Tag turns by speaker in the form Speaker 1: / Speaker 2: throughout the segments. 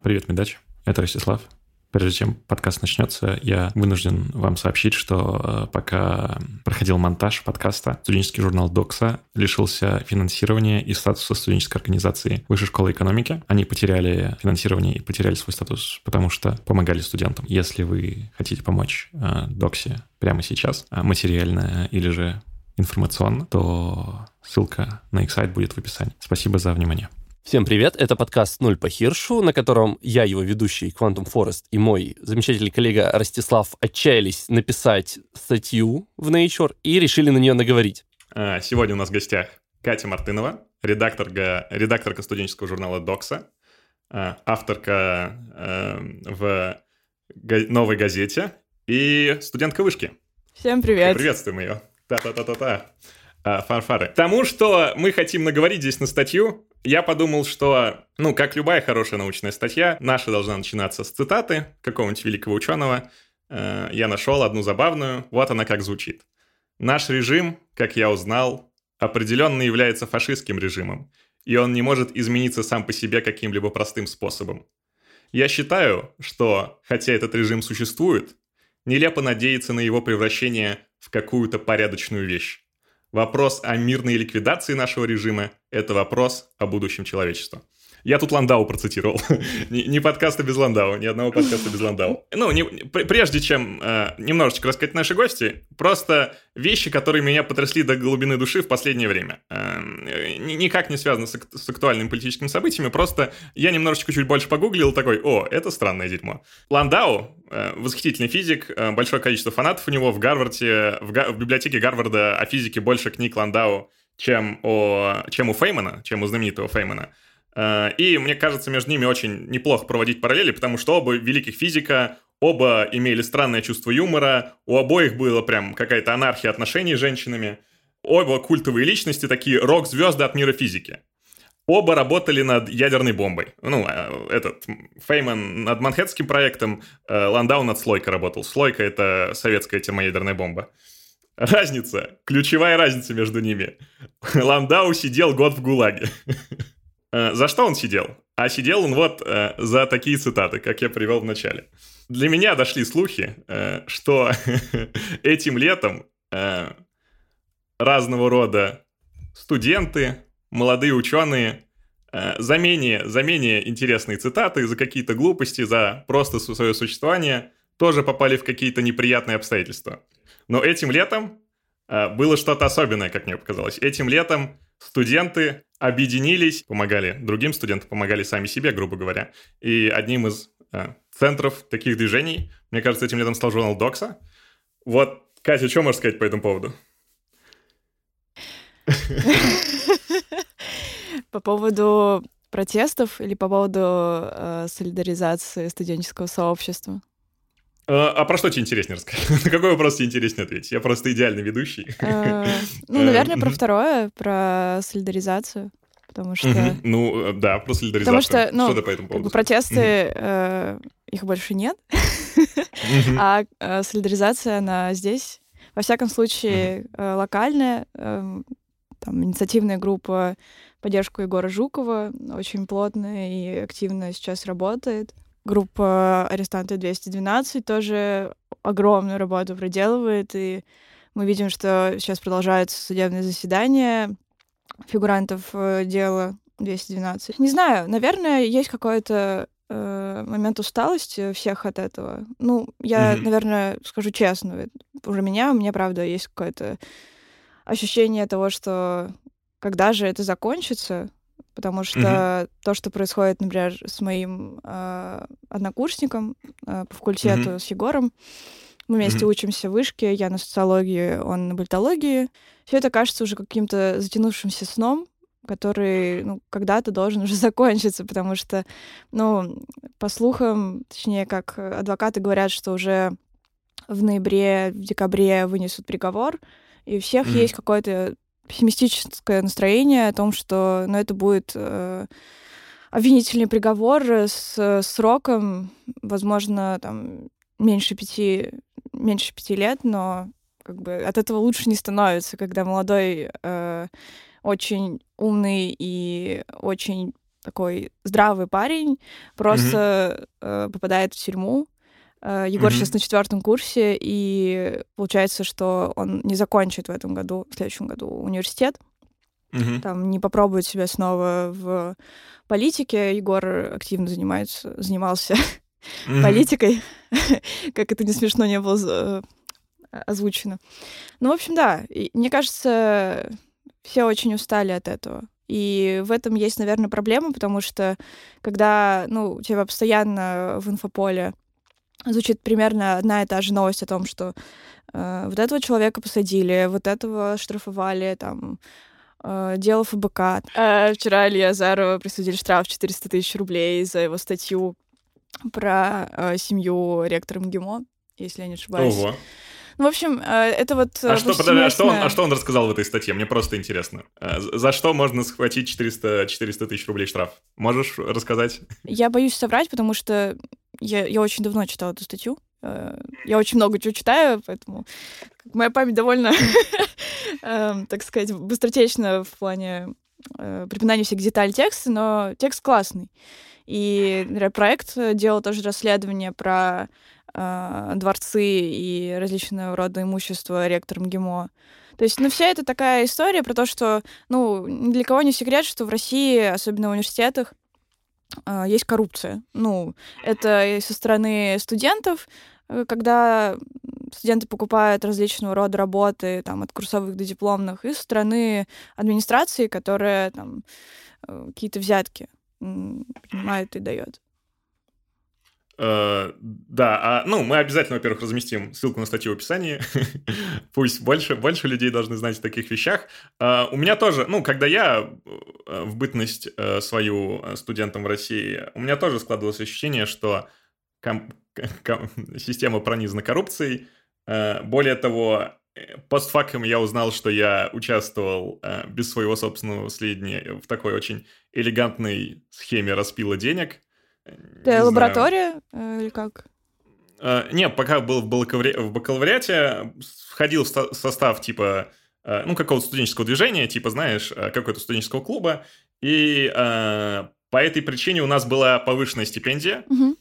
Speaker 1: Привет, Медач. Это Ростислав. Прежде чем подкаст начнется, я вынужден вам сообщить, что э, пока проходил монтаж подкаста, студенческий журнал Докса лишился финансирования и статуса студенческой организации Высшей школы экономики. Они потеряли финансирование и потеряли свой статус, потому что помогали студентам. Если вы хотите помочь э, Доксе прямо сейчас, э, материально или же информационно, то ссылка на их сайт будет в описании. Спасибо за внимание.
Speaker 2: Всем привет, это подкаст «Ноль по Хиршу», на котором я, его ведущий Quantum Forest и мой замечательный коллега Ростислав отчаялись написать статью в Nature и решили на нее наговорить.
Speaker 1: А, сегодня у нас в гостях Катя Мартынова, редакторка, редакторка студенческого журнала «Докса», а, авторка э, в «Новой газете» и студентка вышки.
Speaker 3: Всем привет.
Speaker 1: Приветствуем ее. Та-та-та-та-та. А, фанфары. Тому, что мы хотим наговорить здесь на статью, я подумал, что, ну, как любая хорошая научная статья, наша должна начинаться с цитаты какого-нибудь великого ученого. Э, я нашел одну забавную, вот она как звучит. Наш режим, как я узнал, определенно является фашистским режимом, и он не может измениться сам по себе каким-либо простым способом. Я считаю, что, хотя этот режим существует, нелепо надеяться на его превращение в какую-то порядочную вещь. Вопрос о мирной ликвидации нашего режима – это вопрос о будущем человечества. Я тут Ландау процитировал. не, подкаста без Ландау, ни одного подкаста без Ландау. Ну, прежде чем э, немножечко рассказать наши гости, просто вещи, которые меня потрясли до глубины души в последнее время. Э, никак не связаны с, актуальными политическими событиями, просто я немножечко чуть больше погуглил, такой, о, это странное дерьмо. Ландау, э, восхитительный физик, э, большое количество фанатов у него в Гарварде, в библиотеке Гарварда о физике больше книг Ландау, чем, о, чем у Феймана, чем у знаменитого Феймана. Э, и мне кажется, между ними очень неплохо проводить параллели, потому что оба великих физика, оба имели странное чувство юмора, у обоих было прям какая-то анархия отношений с женщинами, оба культовые личности, такие рок-звезды от мира физики. Оба работали над ядерной бомбой. Ну, э, этот Фейман над Манхэттским проектом, э, Ландау над Слойкой работал. Слойка — это советская термоядерная бомба. Разница, ключевая разница между ними. Ландау сидел год в ГУЛАГе. Э, за что он сидел? А сидел он вот э, за такие цитаты, как я привел в начале. Для меня дошли слухи, э, что этим летом разного рода студенты, молодые ученые за менее, за менее интересные цитаты, за какие-то глупости, за просто свое существование тоже попали в какие-то неприятные обстоятельства. Но этим летом было что-то особенное, как мне показалось. Этим летом студенты объединились, помогали другим студентам, помогали сами себе, грубо говоря. И одним из э, центров таких движений, мне кажется, этим летом стал журнал Докса. Вот, Катя, что можешь сказать по этому поводу?
Speaker 3: По поводу протестов или по поводу э, солидаризации студенческого сообщества?
Speaker 1: А, а про что тебе интереснее рассказать? На какой вопрос тебе интереснее ответить? Я просто идеальный ведущий.
Speaker 3: А, ну, наверное, про второе, про солидаризацию. Потому что...
Speaker 1: Ну, э, да, про солидаризацию.
Speaker 3: Потому что, ну, что по этому поводу? протесты, э, их больше нет. А э, солидаризация, она здесь. Во всяком случае, локальная, эм, там, инициативная группа поддержку Егора Жукова очень плотно и активно сейчас работает группа «Арестанты 212» тоже огромную работу проделывает, и мы видим, что сейчас продолжаются судебные заседания фигурантов э, дела 212. Не знаю, наверное, есть какой-то э, момент усталости всех от этого. Ну, я, mm-hmm. наверное, скажу честно, уже меня, у меня, правда, есть какое-то ощущение того, что когда же это закончится, потому что mm-hmm. то, что происходит, например, с моим э, однокурсником э, по факультету mm-hmm. с Егором, мы вместе mm-hmm. учимся в вышке, я на социологии, он на политологии. Все это кажется уже каким-то затянувшимся сном, который ну, когда-то должен уже закончиться, потому что, ну, по слухам, точнее, как адвокаты говорят, что уже в ноябре, в декабре вынесут приговор, и у всех mm-hmm. есть какое-то пессимистическое настроение о том, что ну, это будет э, обвинительный приговор с сроком, возможно, там меньше пяти, меньше пяти лет, но как бы от этого лучше не становится, когда молодой, э, очень умный и очень такой здравый парень, просто mm-hmm. попадает в тюрьму. Егор mm-hmm. сейчас на четвертом курсе, и получается, что он не закончит в этом году, в следующем году университет. Mm-hmm. Там не попробует себя снова в политике. Егор активно занимается, занимался mm-hmm. политикой, как это не смешно не было озвучено. Ну, в общем, да. И, мне кажется, все очень устали от этого. И в этом есть, наверное, проблема, потому что когда, ну, у тебя постоянно в инфополе звучит примерно одна и та же новость о том, что э, вот этого человека посадили, вот этого штрафовали, там, э, дело ФБК. Э, вчера Илья Азарова присудили штраф 400 тысяч рублей за его статью про э, семью ректора МГИМО, если я не ошибаюсь. Ого. Ну, в общем, э, это вот...
Speaker 1: Э, а что, подожди, а, что он, а что он рассказал в этой статье? Мне просто интересно. Э, за что можно схватить 400, 400 тысяч рублей штраф? Можешь рассказать?
Speaker 3: Я боюсь соврать, потому что я, я очень давно читала эту статью. Я очень много чего читаю, поэтому моя память довольно, так сказать, быстротечна в плане припоминания всех деталей текста, но текст классный. И проект делал тоже расследование про э, дворцы и различного рода имущество ректором ГИМО. То есть, ну, вся это такая история про то, что, ну, ни для кого не секрет, что в России, особенно в университетах, э, есть коррупция. Ну, это и со стороны студентов, э, когда студенты покупают различного рода работы, там, от курсовых до дипломных, и со стороны администрации, которая там э, какие-то взятки принимает и дает.
Speaker 1: Uh, да, а, ну, мы обязательно, во-первых, разместим ссылку на статью в описании. Пусть больше, больше людей должны знать о таких вещах. Uh, у меня тоже, ну, когда я э, в бытность uh, свою студентом в России, у меня тоже складывалось ощущение, что ком- ком- система пронизана коррупцией. Более того, постфактум я узнал, что я участвовал без своего собственного следования в такой очень элегантной схеме распила денег –
Speaker 3: это лаборатория. Э, или как?
Speaker 1: Uh, не, пока был в, бакалаври... в бакалавриате, входил в состав типа, uh, ну, какого-то студенческого движения, типа, знаешь, uh, какого-то студенческого клуба, и по этой причине у нас была повышенная стипендия, uh-huh.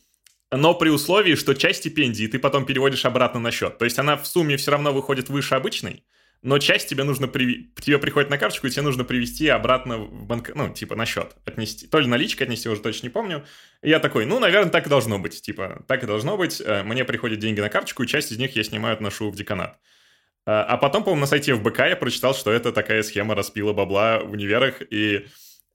Speaker 1: Но при условии, что часть стипендии ты потом переводишь обратно на счет. То есть она в сумме все равно выходит выше обычной, но часть тебе нужно при... тебе приходит на карточку, и тебе нужно привести обратно в банк, ну, типа, на счет отнести. То ли наличка отнести, уже точно не помню. И я такой, ну, наверное, так и должно быть. Типа, так и должно быть. Э, мне приходят деньги на карточку, и часть из них я снимаю, отношу в деканат. Э, а потом, по-моему, на сайте ФБК я прочитал, что это такая схема распила бабла в универах, и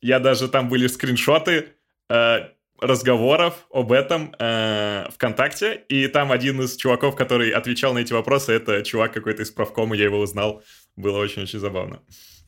Speaker 1: я даже там были скриншоты, э, разговоров об этом э, ВКонтакте, и там один из чуваков, который отвечал на эти вопросы, это чувак какой-то из правкома, я его узнал. Было очень-очень забавно.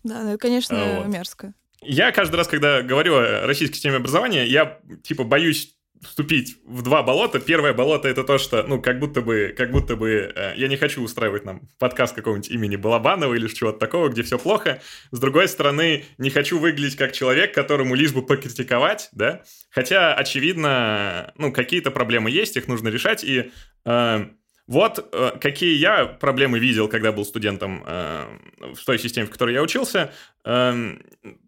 Speaker 3: Да, ну, конечно, вот. мерзко.
Speaker 1: Я каждый раз, когда говорю о российской системе образования, я, типа, боюсь вступить в два болота. Первое болото это то, что, ну, как будто бы, как будто бы э, я не хочу устраивать нам подкаст какого-нибудь имени Балабанова или чего-то такого, где все плохо. С другой стороны, не хочу выглядеть как человек, которому лишь бы покритиковать, да. Хотя, очевидно, ну, какие-то проблемы есть, их нужно решать, и э, вот э, какие я проблемы видел, когда был студентом э, в той системе, в которой я учился. Э,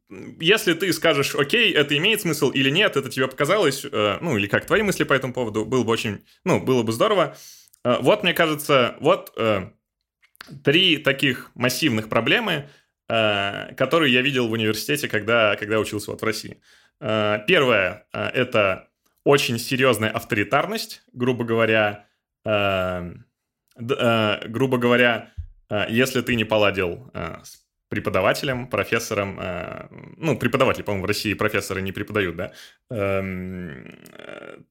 Speaker 1: если ты скажешь, окей, это имеет смысл или нет, это тебе показалось, э, ну, или как твои мысли по этому поводу, было бы очень, ну, было бы здорово. Э, вот, мне кажется, вот э, три таких массивных проблемы, которые я видел в университете, когда, когда учился вот в России. Первое это очень серьезная авторитарность, грубо говоря, грубо говоря, если ты не поладил с преподавателем, профессором, э, ну, преподаватели, по-моему, в России профессоры не преподают, да, эм,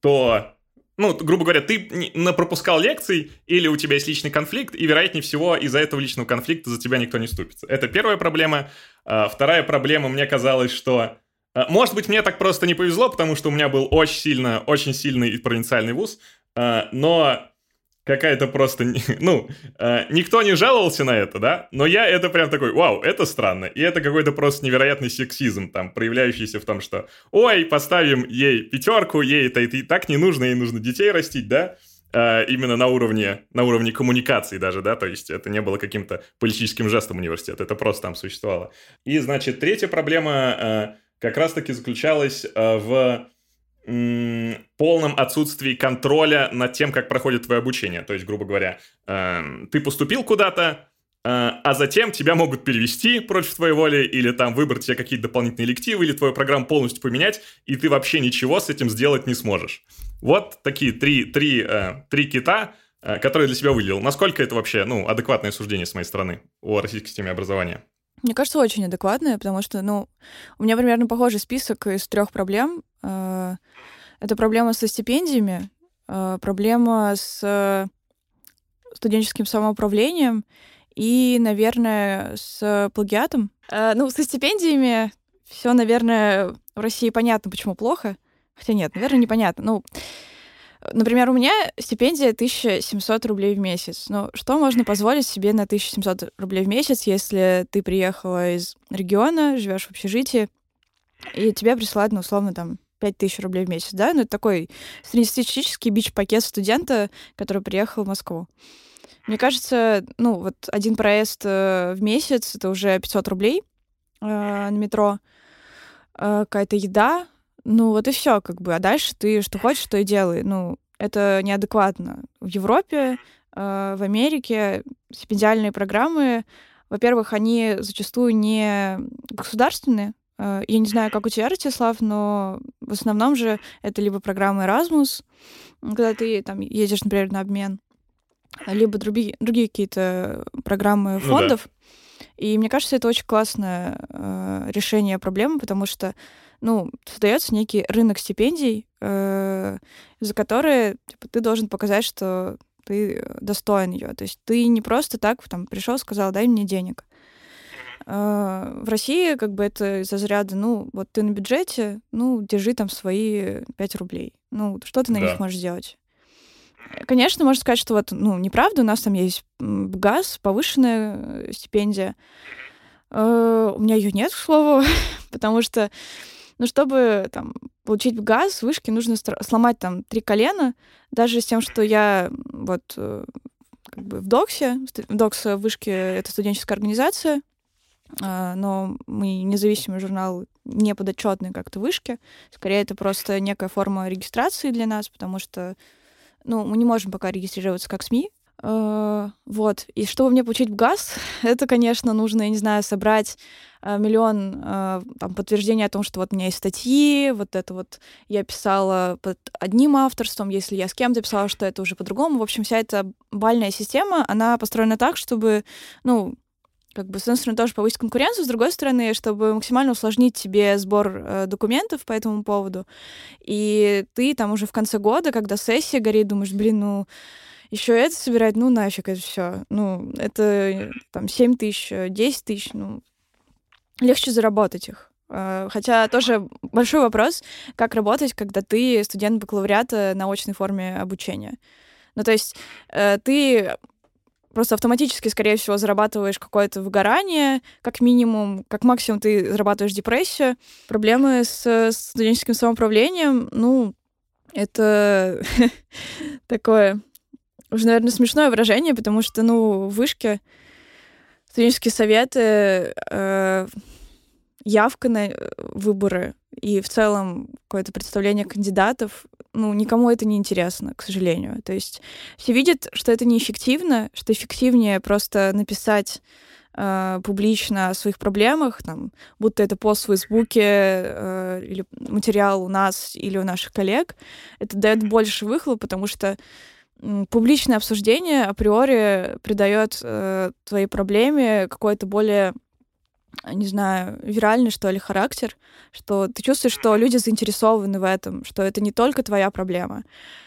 Speaker 1: то, ну, грубо говоря, ты пропускал лекций, или у тебя есть личный конфликт, и, вероятнее всего, из-за этого личного конфликта за тебя никто не ступится. Это первая проблема. Э, вторая проблема, мне казалось, что э, может быть, мне так просто не повезло, потому что у меня был очень сильно, очень сильный провинциальный вуз, но какая-то просто... Ну, э, никто не жаловался на это, да? Но я это прям такой, вау, это странно. И это какой-то просто невероятный сексизм, там, проявляющийся в том, что, ой, поставим ей пятерку, ей это, и так не нужно, ей нужно детей растить, да? Э, именно на уровне, на уровне коммуникации даже, да, то есть это не было каким-то политическим жестом университета, это просто там существовало. И, значит, третья проблема, как раз-таки заключалась э, в полном отсутствии контроля над тем, как проходит твое обучение. То есть, грубо говоря, эм, ты поступил куда-то, э, а затем тебя могут перевести против твоей воли, или там выбрать тебе какие-то дополнительные лективы, или твою программу полностью поменять, и ты вообще ничего с этим сделать не сможешь. Вот такие три, три, э, три кита, э, которые для себя выделил. Насколько это вообще, ну, адекватное суждение с моей стороны о российской системе образования?
Speaker 3: Мне кажется, очень адекватное, потому что, ну, у меня примерно похожий список из трех проблем. Э, это проблема со стипендиями, э, проблема с студенческим самоуправлением и, наверное, с плагиатом. Э, ну, со стипендиями все, наверное, в России понятно, почему плохо. Хотя нет, наверное, непонятно. Ну, Например, у меня стипендия 1700 рублей в месяц. Ну, что можно позволить себе на 1700 рублей в месяц, если ты приехала из региона, живешь в общежитии, и тебе присылают, ну, условно, там, 5000 рублей в месяц, да? Ну, это такой среднестатистический бич-пакет студента, который приехал в Москву. Мне кажется, ну, вот один проезд э, в месяц — это уже 500 рублей э, на метро. Э, какая-то еда, ну вот и все, как бы. А дальше ты что хочешь, то и делай. Ну, это неадекватно. В Европе, э, в Америке стипендиальные программы, во-первых, они зачастую не государственные. Э, я не знаю, как у тебя, Ростислав, но в основном же это либо программа Erasmus, когда ты там едешь, например, на обмен, либо другие, другие какие-то программы фондов. Ну, да. И мне кажется, это очень классное э, решение проблемы, потому что ну, создается некий рынок стипендий, э, за которые типа, ты должен показать, что ты достоин ее. То есть ты не просто так там пришел, сказал, дай мне денег. Э, в России как бы это из разряда, ну, вот ты на бюджете, ну, держи там свои 5 рублей. Ну, что ты на да. них можешь сделать? Конечно, можно сказать, что вот, ну, неправда, у нас там есть газ, повышенная стипендия. Э, у меня ее нет, к слову, потому что но чтобы там, получить газ, вышки нужно сломать там три колена, даже с тем, что я вот э, как бы в ДОКСе, в ДОКС вышки — это студенческая организация, а, но мы независимый журнал, не подотчетный как-то вышки. Скорее, это просто некая форма регистрации для нас, потому что ну, мы не можем пока регистрироваться как СМИ, Э, вот. И чтобы мне получить в ГАЗ, это, конечно, нужно, я не знаю, собрать э, миллион там, подтверждений о том, что вот у меня есть статьи, вот это вот я писала под одним авторством, если я с кем-то писала, что это уже по-другому. В общем, вся эта бальная система, она построена так, чтобы, ну, как бы, с одной стороны, тоже повысить конкуренцию, с другой стороны, чтобы максимально усложнить тебе сбор э, документов по этому поводу. И ты там уже в конце года, когда сессия горит, думаешь, блин, ну, еще это собирать, ну нафиг это все. Ну, это там 7 тысяч, 10 тысяч, ну, легче заработать их. А, хотя тоже большой вопрос, как работать, когда ты студент бакалавриата на очной форме обучения. Ну, то есть э, ты просто автоматически, скорее всего, зарабатываешь какое-то выгорание, как минимум, как максимум ты зарабатываешь депрессию. Проблемы с студенческим самоуправлением, ну, это такое уже, наверное, смешное выражение, потому что, ну, в вышке студенческие советы, э, явка на э, выборы и в целом какое-то представление кандидатов, ну, никому это не интересно, к сожалению. То есть все видят, что это неэффективно, что эффективнее просто написать э, публично о своих проблемах, там, будто это пост в Фейсбуке э, или материал у нас или у наших коллег, это дает больше выхлоп, потому что публичное обсуждение априори придает э, твоей проблеме какой-то более не знаю, виральный, что ли, характер, что ты чувствуешь, что люди заинтересованы в этом, что это не только твоя проблема.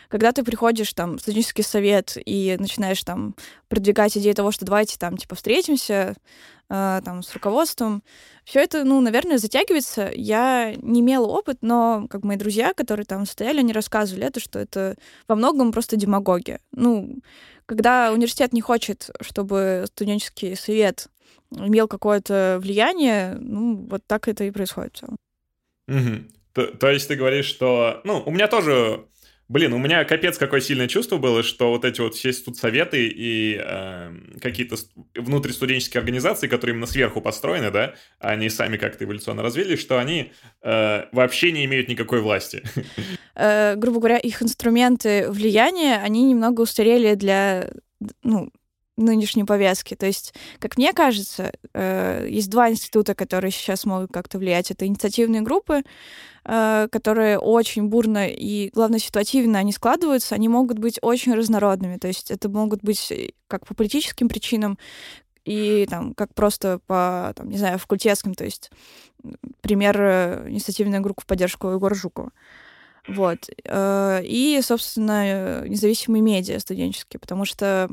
Speaker 3: Когда ты приходишь там в студенческий совет и начинаешь там продвигать идеи того, что давайте там типа встретимся, э, там с руководством, все это, ну, наверное, затягивается. Я не имела опыт, но как мои друзья, которые там стояли, они рассказывали это, что это во многом просто демагогия. Ну, когда университет не хочет, чтобы студенческий совет имел какое-то влияние, ну, вот так это и происходит в целом.
Speaker 1: Угу. То, то есть ты говоришь, что... Ну, у меня тоже Блин, у меня капец какое сильное чувство было, что вот эти вот все тут советы и э, какие-то внутристуденческие организации, которые именно сверху построены, да, они сами как-то эволюционно развились, что они э, вообще не имеют никакой власти.
Speaker 3: Э, грубо говоря, их инструменты влияния, они немного устарели для ну, нынешней повестки. То есть, как мне кажется, э, есть два института, которые сейчас могут как-то влиять. Это инициативные группы, э, которые очень бурно и, главное, ситуативно они складываются. Они могут быть очень разнородными. То есть это могут быть как по политическим причинам, и там как просто по, там, не знаю, факультетским, то есть пример э, инициативная группа в поддержку Егора Жукова. Вот. И, собственно, независимые медиа студенческие, потому что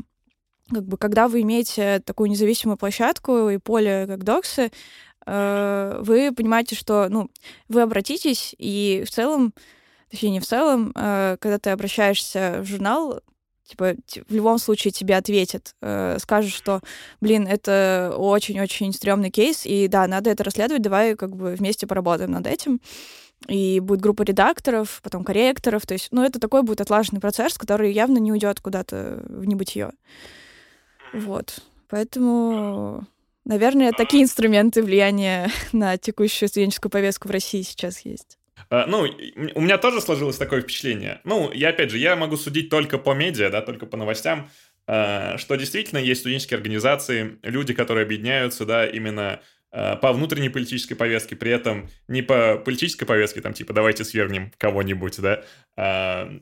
Speaker 3: как бы, когда вы имеете такую независимую площадку и поле, как доксы, э, вы понимаете, что, ну, вы обратитесь, и в целом, точнее, не в целом, э, когда ты обращаешься в журнал, типа, в любом случае тебе ответят, э, скажут, что, блин, это очень-очень стрёмный кейс, и да, надо это расследовать, давай как бы вместе поработаем над этим. И будет группа редакторов, потом корректоров, то есть, ну, это такой будет отлаженный процесс, который явно не уйдет куда-то в небытие. Вот. Поэтому, наверное, такие инструменты влияния на текущую студенческую повестку в России сейчас есть.
Speaker 1: Uh, ну, у меня тоже сложилось такое впечатление. Ну, я опять же, я могу судить только по медиа, да, только по новостям, uh, что действительно есть студенческие организации, люди, которые объединяются, да, именно uh, по внутренней политической повестке, при этом не по политической повестке, там, типа, давайте свергнем кого-нибудь, да,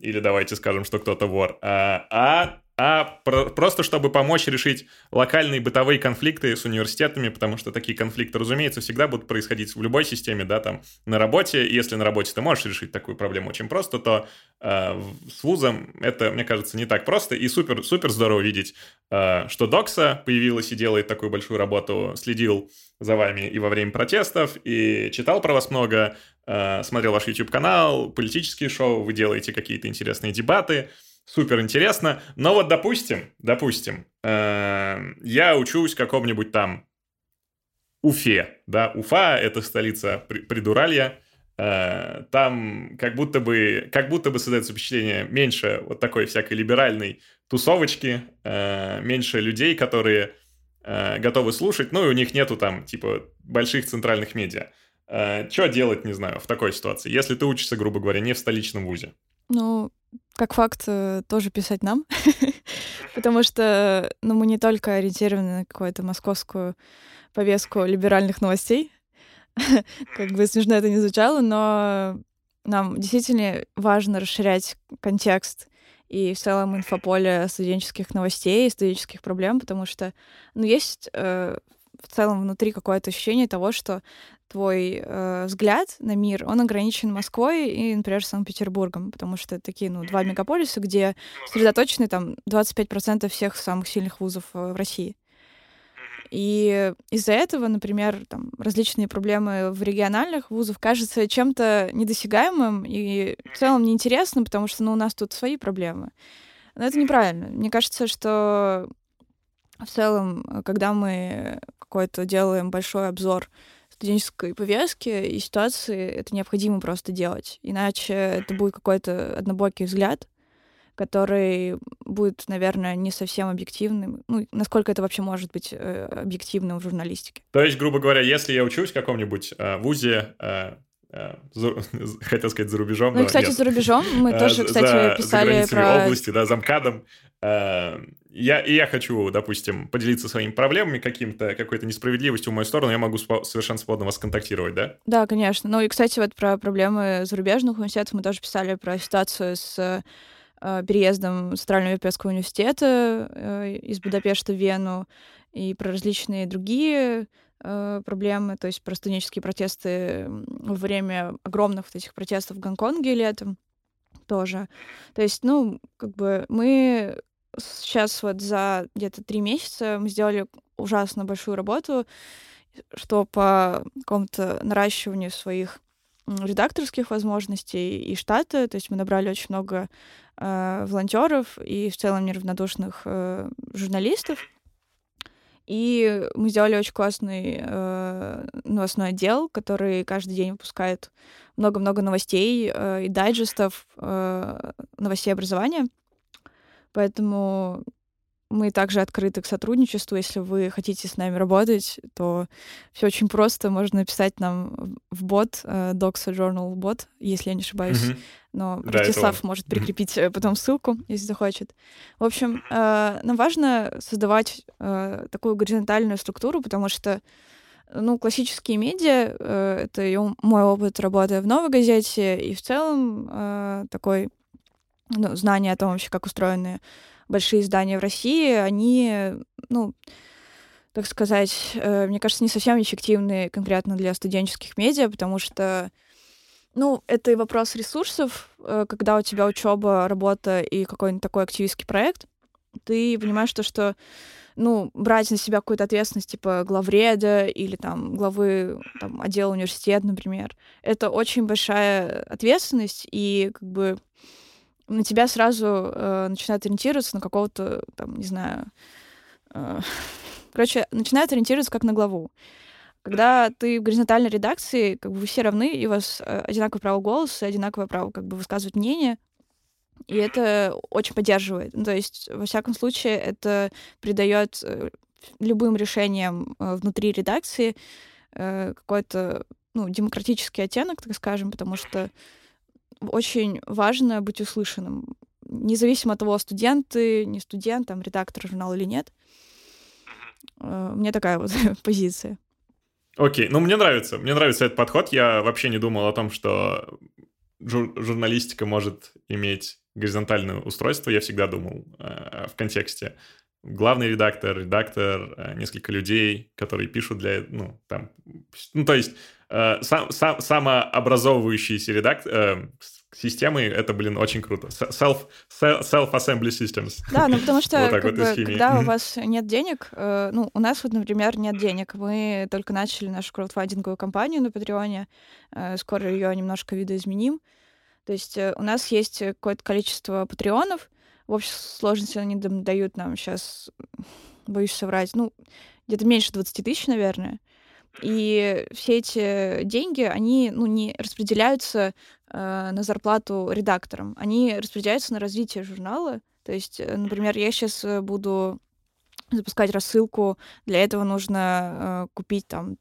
Speaker 1: или давайте скажем, что кто-то вор, а а про- просто чтобы помочь решить локальные бытовые конфликты с университетами, потому что такие конфликты, разумеется, всегда будут происходить в любой системе, да, там, на работе. Если на работе ты можешь решить такую проблему очень просто, то э, с вузом это, мне кажется, не так просто. И супер, супер здорово видеть, э, что Докса появилась и делает такую большую работу, следил за вами и во время протестов, и читал про вас много, э, смотрел ваш YouTube-канал, политические шоу, вы делаете какие-то интересные дебаты, супер интересно. Но вот, допустим, допустим, э, я учусь в каком-нибудь там Уфе, да, Уфа — это столица Придуралья, э, там как будто бы, как будто бы создается впечатление меньше вот такой всякой либеральной тусовочки, э, меньше людей, которые э, готовы слушать, ну и у них нету там, типа, больших центральных медиа. Что делать, не знаю, в такой ситуации, если ты учишься, грубо говоря, не в столичном вузе?
Speaker 3: Ну, как факт, э, тоже писать нам, потому что ну, мы не только ориентированы на какую-то московскую повестку либеральных новостей, как бы смешно это не звучало, но нам действительно важно расширять контекст и в целом инфополе студенческих новостей, студенческих проблем, потому что, ну, есть э, в целом внутри какое-то ощущение того, что твой э, взгляд на мир, он ограничен Москвой и, например, Санкт-Петербургом, потому что это такие, ну, два мегаполиса, где сосредоточены там 25% всех самых сильных вузов э, в России. И из-за этого, например, там, различные проблемы в региональных вузах кажутся чем-то недосягаемым и в целом неинтересным, потому что ну, у нас тут свои проблемы. Но это неправильно. Мне кажется, что в целом, когда мы какой-то делаем большой обзор студенческой повестки и ситуации, это необходимо просто делать. Иначе это будет какой-то однобокий взгляд, который будет, наверное, не совсем объективным. Ну, насколько это вообще может быть э, объективным в журналистике.
Speaker 1: То есть, грубо говоря, если я учусь в каком-нибудь э, вузе, э, за, хотел сказать за рубежом.
Speaker 3: Ну, кстати, нет. за рубежом мы э, тоже, кстати, за, писали
Speaker 1: за про... области, да, замкадом. Э, я, и я хочу, допустим, поделиться своими проблемами каким-то, какой-то несправедливостью в мою сторону, я могу спо- совершенно свободно вас контактировать, да?
Speaker 3: Да, конечно. Ну и, кстати, вот про проблемы зарубежных университетов мы тоже писали про ситуацию с э, переездом Центрального Европейского университета э, из Будапешта в Вену и про различные другие э, проблемы, то есть про протесты во время огромных вот этих протестов в Гонконге летом тоже. То есть, ну, как бы мы сейчас вот за где-то три месяца мы сделали ужасно большую работу, что по какому-то наращиванию своих редакторских возможностей и штата, то есть мы набрали очень много э, волонтеров и в целом неравнодушных э, журналистов. И мы сделали очень классный э, новостной отдел, который каждый день выпускает много-много новостей э, и дайджестов э, новостей образования. Поэтому мы также открыты к сотрудничеству. Если вы хотите с нами работать, то все очень просто. Можно написать нам в бот, э, Doxa Journal бот, если я не ошибаюсь. Mm-hmm. Но да, Ростислав это... может прикрепить mm-hmm. потом ссылку, если захочет. В общем, э, нам важно создавать э, такую горизонтальную структуру, потому что ну, классические медиа, э, это мой опыт работы в новой газете, и в целом э, такой ну, знание о том вообще, как устроены большие издания в России, они, ну, так сказать, э, мне кажется, не совсем эффективны конкретно для студенческих медиа, потому что, ну, это и вопрос ресурсов, э, когда у тебя учеба, работа и какой-нибудь такой активистский проект, ты понимаешь то, что ну, брать на себя какую-то ответственность, типа главреда или там главы там, отдела университета, например, это очень большая ответственность, и как бы на тебя сразу э, начинают ориентироваться на какого-то, там, не знаю... Э, короче, начинают ориентироваться как на главу. Когда ты в горизонтальной редакции, как бы вы все равны, и у вас э, одинаковое право голоса, одинаковое право как бы высказывать мнение, и это очень поддерживает. Ну, то есть, во всяком случае, это придает э, любым решениям э, внутри редакции какой-то ну, демократический оттенок, так скажем, потому что очень важно быть услышанным, независимо от того, студенты, не студент, там, редактор журнала или нет. Э, у меня такая вот позиция.
Speaker 1: Окей, ну мне нравится, мне нравится этот подход. Я вообще не думал о том, что жур- журналистика может иметь горизонтальное устройство. Я всегда думал э, в контексте главный редактор, редактор, э, несколько людей, которые пишут для, ну, там, ну, то есть э, сам, сам, самообразовывающиеся редак, э, системы, это, блин, очень круто. Self, self-assembly systems.
Speaker 3: Да, ну потому что, вот вот бы, когда у вас нет денег, э, ну, у нас вот, например, нет денег. Мы только начали нашу краудфандинговую кампанию на Патреоне, э, скоро ее немножко видоизменим. То есть э, у нас есть какое-то количество патреонов, в общей сложности они дают нам сейчас, боюсь соврать, ну, где-то меньше 20 тысяч, наверное. И все эти деньги, они ну, не распределяются э, на зарплату редакторам, они распределяются на развитие журнала. То есть, э, например, я сейчас э, буду запускать рассылку, для этого нужно э, купить там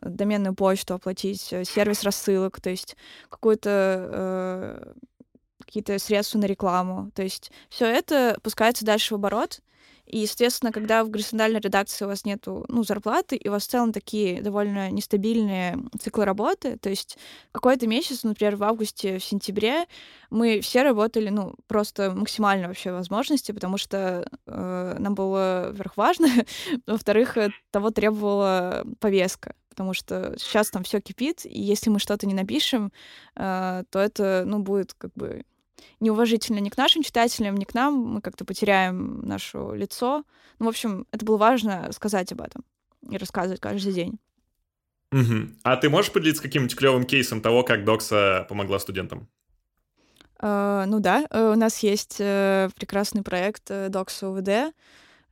Speaker 3: доменную почту, оплатить э, сервис рассылок, то есть какую-то э, какие-то средства на рекламу. То есть все это пускается дальше в оборот, и, естественно, когда в горизонтальной редакции у вас нет ну, зарплаты, и у вас в целом такие довольно нестабильные циклы работы, то есть какой-то месяц, например, в августе, в сентябре, мы все работали, ну, просто максимально вообще возможности, потому что э, нам было, во-первых, важно, во-вторых, того требовала повестка потому что сейчас там все кипит, и если мы что-то не напишем, э, то это, ну, будет как бы неуважительно ни к нашим читателям, ни к нам. Мы как-то потеряем наше лицо. Ну, в общем, это было важно сказать об этом и рассказывать каждый день.
Speaker 1: Угу. А ты можешь поделиться каким-нибудь клевым кейсом того, как Докса помогла студентам?
Speaker 3: Uh, ну да, uh, у нас есть uh, прекрасный проект Докса УВД,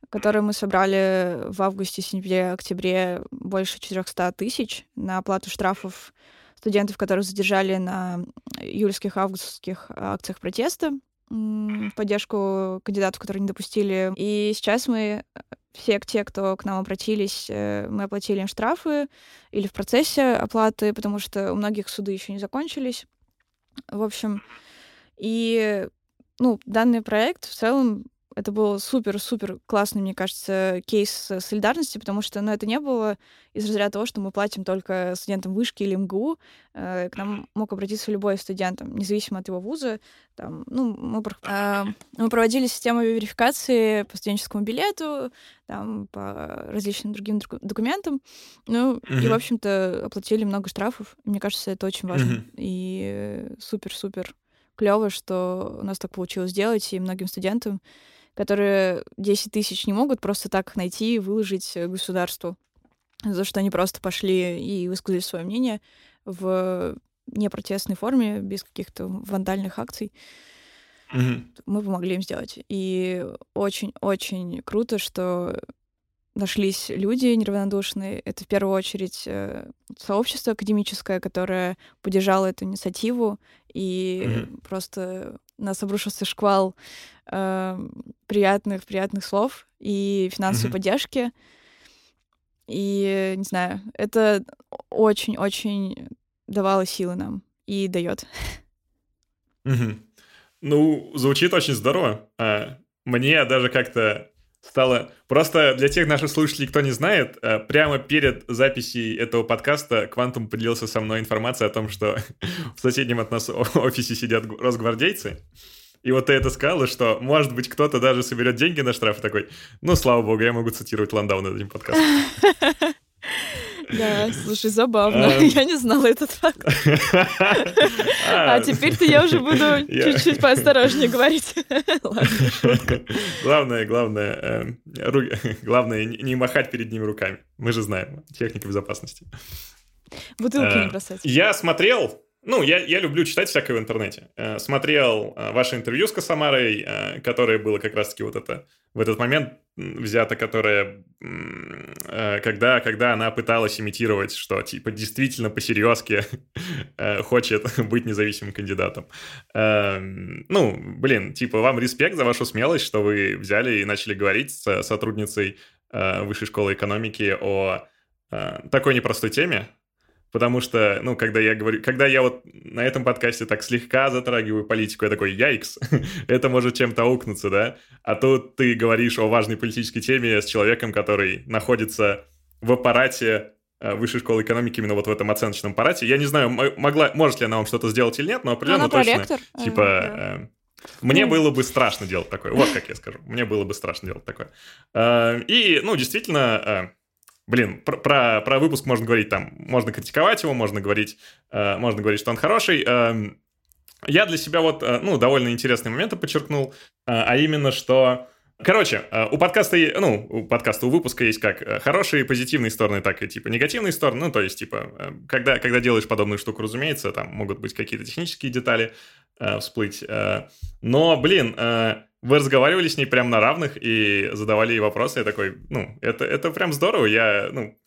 Speaker 3: который мы собрали в августе, сентябре, октябре больше 400 тысяч на оплату штрафов студентов, которых задержали на июльских, августских акциях протеста в поддержку кандидатов, которые не допустили. И сейчас мы все те, кто к нам обратились, э, мы оплатили им штрафы или в процессе оплаты, потому что у многих суды еще не закончились. В общем, и ну, данный проект в целом это был супер-супер классный, мне кажется, кейс солидарности, потому что ну, это не было из разряда того, что мы платим только студентам вышки или МГУ. Э, к нам мог обратиться любой студент, независимо от его вуза. Там, ну, мы, э, мы проводили систему верификации по студенческому билету, там, по различным другим документам. Ну, mm-hmm. и, в общем-то, оплатили много штрафов. Мне кажется, это очень важно. Mm-hmm. И супер-супер клево, что у нас так получилось сделать, и многим студентам которые 10 тысяч не могут просто так найти и выложить государству, за что они просто пошли и высказали свое мнение в непротестной форме, без каких-то вандальных акций. Mm-hmm. Мы помогли им сделать. И очень-очень круто, что нашлись люди неравнодушные. Это в первую очередь э, сообщество академическое, которое поддержало эту инициативу, и mm-hmm. просто нас обрушился шквал э, приятных, приятных слов и финансовой mm-hmm. поддержки. И, не знаю, это очень-очень давало силы нам и дает.
Speaker 1: Mm-hmm. Ну, звучит очень здорово. А, мне даже как-то стало... Просто для тех наших слушателей, кто не знает, э, прямо перед записью этого подкаста Квантум поделился со мной информацией о том, что в соседнем от нас офисе сидят росгвардейцы. И вот ты это сказала, что, может быть, кто-то даже соберет деньги на штраф такой, ну, слава богу, я могу цитировать Ландау над этим подкастом.
Speaker 3: Да, слушай, забавно. Эм. Я не знала этот факт. А теперь-то я уже буду чуть-чуть поосторожнее говорить.
Speaker 1: Главное, главное, эм, главное не махать перед ним руками. Мы же знаем, техника безопасности.
Speaker 3: Бутылки не э, бросать.
Speaker 1: Я смотрел ну, я, я люблю читать всякое в интернете. Э, смотрел э, ваше интервью с Косомарой, э, которое было как раз-таки вот это, в этот момент взято, которое, когда, когда она пыталась имитировать, что, типа, действительно по-серьезки хочет быть независимым кандидатом. Эм, ну, блин, типа, вам респект за вашу смелость, что вы взяли и начали говорить с сотрудницей Высшей школы экономики о такой непростой теме, Потому что, ну, когда я говорю, когда я вот на этом подкасте так слегка затрагиваю политику, я такой, яйкс, это может чем-то аукнуться, да? А тут ты говоришь о важной политической теме с человеком, который находится в аппарате э, высшей школы экономики, именно вот в этом оценочном аппарате. Я не знаю, могла, может ли она вам что-то сделать или нет, но определенно она точно, проректор. типа, э, мне ну. было бы страшно делать такое. Вот как я скажу. Мне было бы страшно делать такое. Э, и, ну, действительно, блин, про, про, про выпуск можно говорить там, можно критиковать его, можно говорить, э, можно говорить, что он хороший. Э, я для себя вот, э, ну, довольно интересные моменты подчеркнул, э, а именно, что Короче, э, у подкаста, ну, у подкаста, у выпуска есть как э, хорошие позитивные стороны, так и, типа, негативные стороны. Ну, то есть, типа, э, когда, когда делаешь подобную штуку, разумеется, там могут быть какие-то технические детали э, всплыть. Э, но, блин, э, вы разговаривали с ней прям на равных и задавали ей вопросы. Я такой, ну, это, это прям здорово. Я, ну,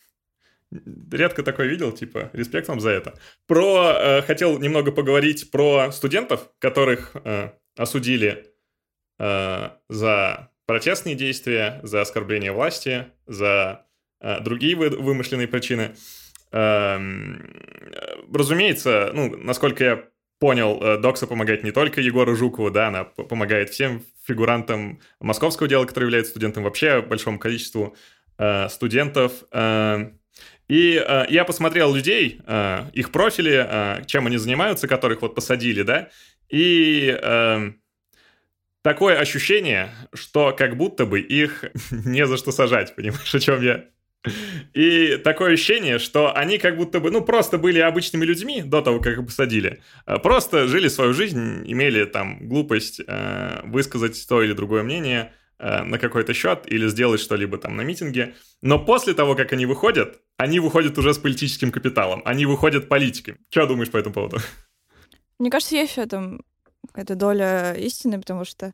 Speaker 1: редко такое видел, типа, респект вам за это. Про, э, хотел немного поговорить про студентов, которых э, осудили э, за протестные действия, за оскорбление власти, за э, другие вы, вымышленные причины. Э, разумеется, ну, насколько я понял, э, Докса помогает не только Егору Жукову, да, она помогает всем фигурантам московского дела, которые являются студентом, вообще большому количеству э, студентов. Э, и э, я посмотрел людей, э, их профили, э, чем они занимаются, которых вот посадили, да, и э, такое ощущение, что как будто бы их не за что сажать, понимаешь, о чем я? И такое ощущение, что они как будто бы, ну, просто были обычными людьми до того, как их посадили. А просто жили свою жизнь, имели там глупость э, высказать то или другое мнение э, на какой-то счет или сделать что-либо там на митинге. Но после того, как они выходят, они выходят уже с политическим капиталом. Они выходят политиками. Что думаешь по этому поводу?
Speaker 3: Мне кажется, есть в этом какая-то доля истины, потому что,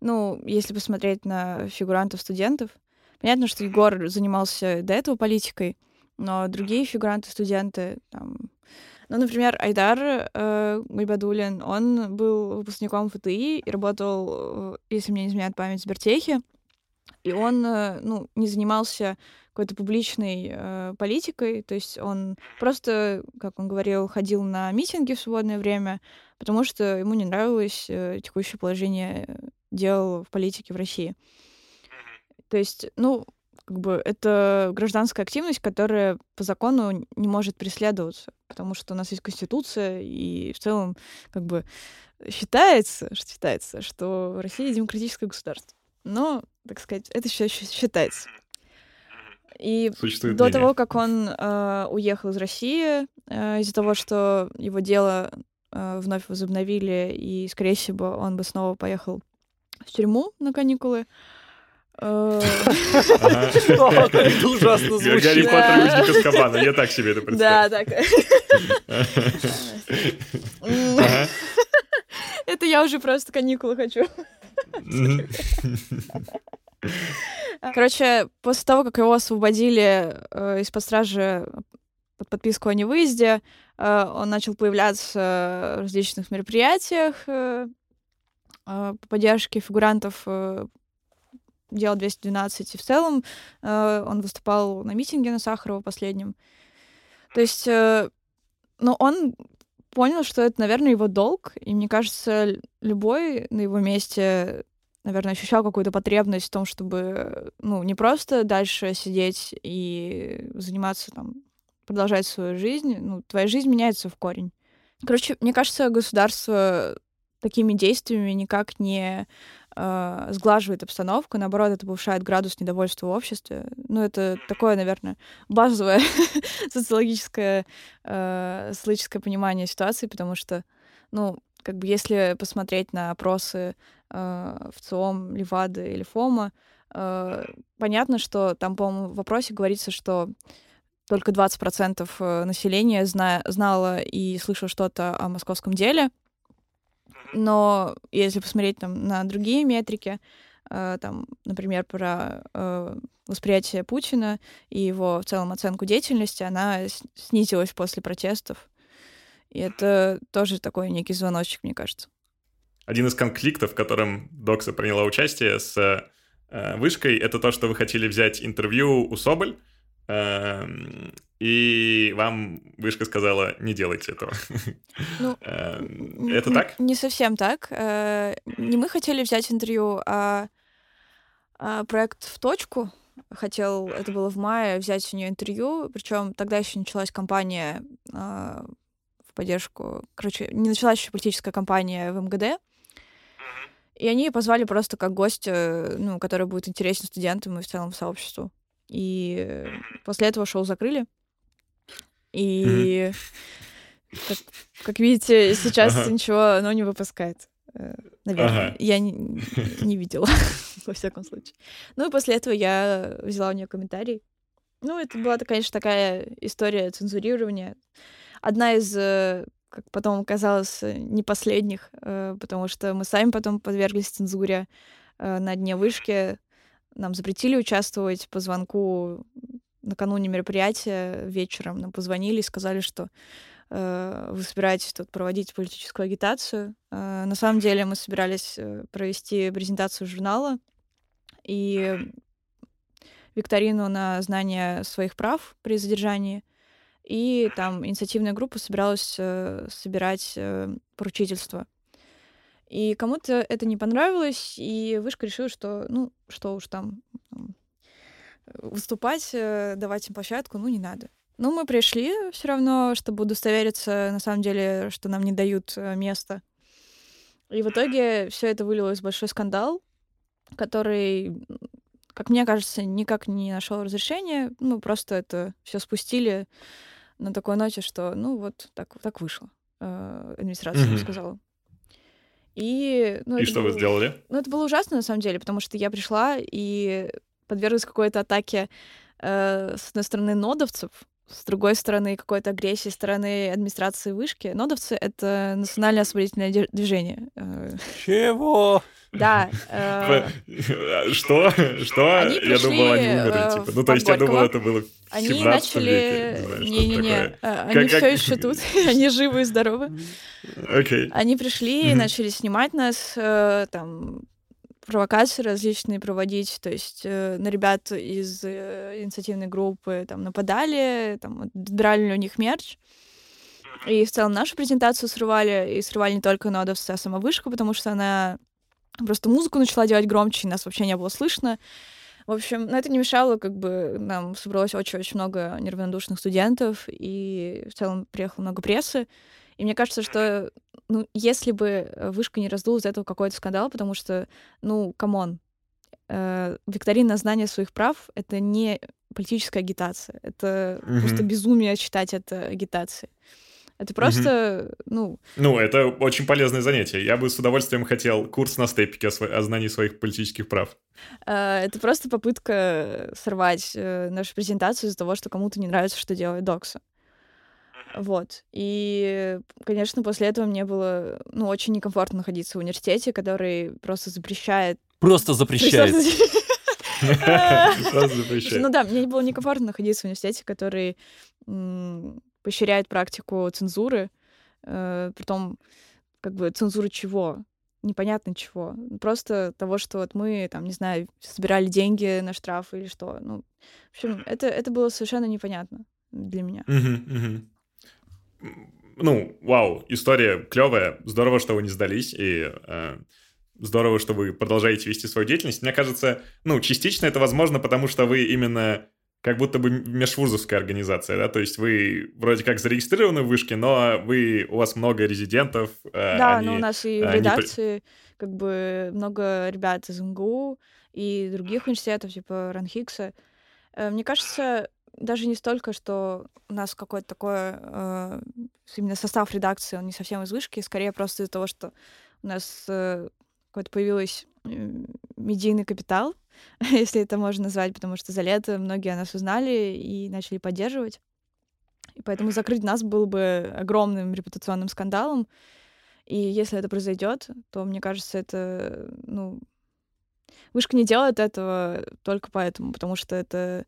Speaker 3: ну, если посмотреть на фигурантов студентов, Понятно, что Егор занимался до этого политикой, но другие фигуранты, студенты, там, ну, например, Айдар э, Гайбадулин, он был выпускником ФТИ и работал, э, если мне не изменяет память, в Сбертехе, и он, э, ну, не занимался какой-то публичной э, политикой, то есть он просто, как он говорил, ходил на митинги в свободное время, потому что ему не нравилось э, текущее положение дел в политике в России. То есть, ну, как бы это гражданская активность, которая по закону не может преследоваться, потому что у нас есть конституция, и в целом как бы считается, что считается, что Россия демократическое государство. Но, так сказать, это еще считается. И Существует до мнение. того, как он э, уехал из России, э, из-за того, что его дело э, вновь возобновили, и, скорее всего, он бы снова поехал в тюрьму на каникулы,
Speaker 2: это ужасно звучит.
Speaker 1: Гарри Поттер и узник Азкабана. Я так себе это представляю.
Speaker 3: Да, так. Это я уже просто каникулы хочу. Короче, после того, как его освободили э, из-под стражи под подписку о невыезде, э, он начал появляться в различных мероприятиях э, по поддержке фигурантов э, дела 212, и в целом э, он выступал на митинге на Сахарова последнем. То есть, э, ну, он понял, что это, наверное, его долг, и мне кажется, любой на его месте, наверное, ощущал какую-то потребность в том, чтобы, ну, не просто дальше сидеть и заниматься там, продолжать свою жизнь, ну, твоя жизнь меняется в корень. Короче, мне кажется, государство такими действиями никак не э, сглаживает обстановку, наоборот, это повышает градус недовольства в обществе. Ну, это такое, наверное, базовое социологическое, э, социологическое понимание ситуации, потому что, ну, как бы если посмотреть на опросы э, в ЦИОМ, Левады или ФОМа, э, понятно, что там, по-моему, в вопросе говорится, что только 20% э, населения зна знало и слышало что-то о московском деле, но если посмотреть там, на другие метрики, э, там, например, про э, восприятие Путина и его в целом оценку деятельности, она снизилась после протестов. И это тоже такой некий звоночек, мне кажется.
Speaker 1: Один из конфликтов, в котором Докса приняла участие с э, вышкой, это то, что вы хотели взять интервью у Соболь, Эм, и вам вышка сказала, не делайте этого. Ну, эм, это так?
Speaker 3: Не совсем так. Э, не мы хотели взять интервью, а, а проект в точку хотел, это было в мае, взять у нее интервью, причем тогда еще началась кампания а, в поддержку, короче, не началась еще политическая кампания в МГД, и они позвали просто как гостя, ну, который будет интересен студентам и в целом сообществу. И после этого шоу закрыли. И как, как видите, сейчас ага. ничего оно не выпускает. Э, наверное. Ага. Я не, не видела, во всяком случае. Ну и после этого я взяла у нее комментарий. Ну, это была, конечно, такая история цензурирования. Одна из, э, как потом оказалось, не последних, э, потому что мы сами потом подверглись цензуре на дне вышки. Нам запретили участвовать по звонку накануне мероприятия вечером. Нам позвонили и сказали, что э, вы собираетесь тут проводить политическую агитацию. Э, на самом деле мы собирались э, провести презентацию журнала и викторину на знание своих прав при задержании. И там инициативная группа собиралась э, собирать э, поручительство. И кому-то это не понравилось, и вышка решила, что, ну, что уж там, выступать, э, давать им площадку, ну, не надо. Ну, мы пришли все равно, чтобы удостовериться, на самом деле, что нам не дают э, место. И в итоге все это вылилось в большой скандал, который, как мне кажется, никак не нашел разрешения. Мы просто это все спустили на такой ноте, что, ну, вот так, так вышло. Э, администрация mm-hmm. сказала. И,
Speaker 1: ну, и что было... вы сделали?
Speaker 3: Ну, это было ужасно, на самом деле, потому что я пришла и подверглась какой-то атаке э, с одной стороны нодовцев, с другой стороны какой-то агрессии стороны администрации вышки. Нодовцы — это национальное освободительное движение. Э.
Speaker 2: Чего?
Speaker 3: Да.
Speaker 1: Э... Что? Что? Я думал, они умерли. Э, типа. Ну, то есть я думал, это было в
Speaker 3: Они начали... Не-не-не, они все еще тут, они живы и здоровы.
Speaker 1: Окей.
Speaker 3: Они пришли и начали снимать нас, там, провокации различные проводить, то есть э, на ребят из э, инициативной группы там нападали, там отбирали у них мерч, и в целом нашу презентацию срывали, и срывали не только нодовцы, а сама вышка, потому что она просто музыку начала делать громче, и нас вообще не было слышно. В общем, но это не мешало, как бы нам собралось очень-очень много неравнодушных студентов, и в целом приехало много прессы. И мне кажется, что, ну, если бы э, вышка не раздула из этого какой-то скандал, потому что, ну, come on, э, викторина знания своих прав — это не политическая агитация. Это mm-hmm. просто безумие считать это агитацией. Это просто, mm-hmm. ну...
Speaker 1: Ну, это очень полезное занятие. Я бы с удовольствием хотел курс на Stepik е о, сво... о знании своих политических прав.
Speaker 3: Э, это просто попытка сорвать э, нашу презентацию из-за того, что кому-то не нравится, что делает DOXA. Вот. И, конечно, после этого мне было, ну, очень некомфортно находиться в университете, который просто запрещает...
Speaker 2: Просто запрещает.
Speaker 1: Просто запрещает.
Speaker 3: Ну да, мне было некомфортно находиться в университете, который поощряет практику цензуры, э, притом как бы цензуры чего? Непонятно чего. Просто того, что вот мы, там, не знаю, собирали деньги на штрафы или что. Ну, в общем, это, это было совершенно непонятно для меня.
Speaker 1: Ну, вау, история клевая. Здорово, что вы не сдались, и э, здорово, что вы продолжаете вести свою деятельность. Мне кажется, ну, частично это возможно, потому что вы именно как будто бы межвузовская организация, да, то есть вы вроде как зарегистрированы в вышке, но вы, у вас много резидентов.
Speaker 3: Э, да, они, но у нас и в редакции при... как бы много ребят из МГУ и других университетов, типа Ранхикса. Э, мне кажется, даже не столько, что у нас какой-то такой э, именно состав редакции, он не совсем из вышки, скорее просто из-за того, что у нас э, какой-то появилась медийный капитал, если это можно назвать, потому что за лето многие о нас узнали и начали поддерживать. И поэтому закрыть нас был бы огромным репутационным скандалом. И если это произойдет, то, мне кажется, это, ну, Вышка не делает этого только поэтому, потому что это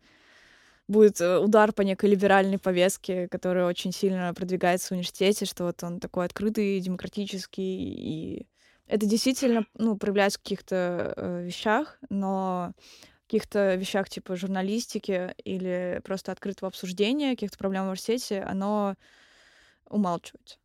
Speaker 3: будет э, удар по некой либеральной повестке, которая очень сильно продвигается в университете, что вот он такой открытый, демократический и это действительно, ну, проявляется в каких-то э, вещах, но каких-то вещах типа журналистики или просто открытого обсуждения каких-то проблем в университете, оно умалчивается.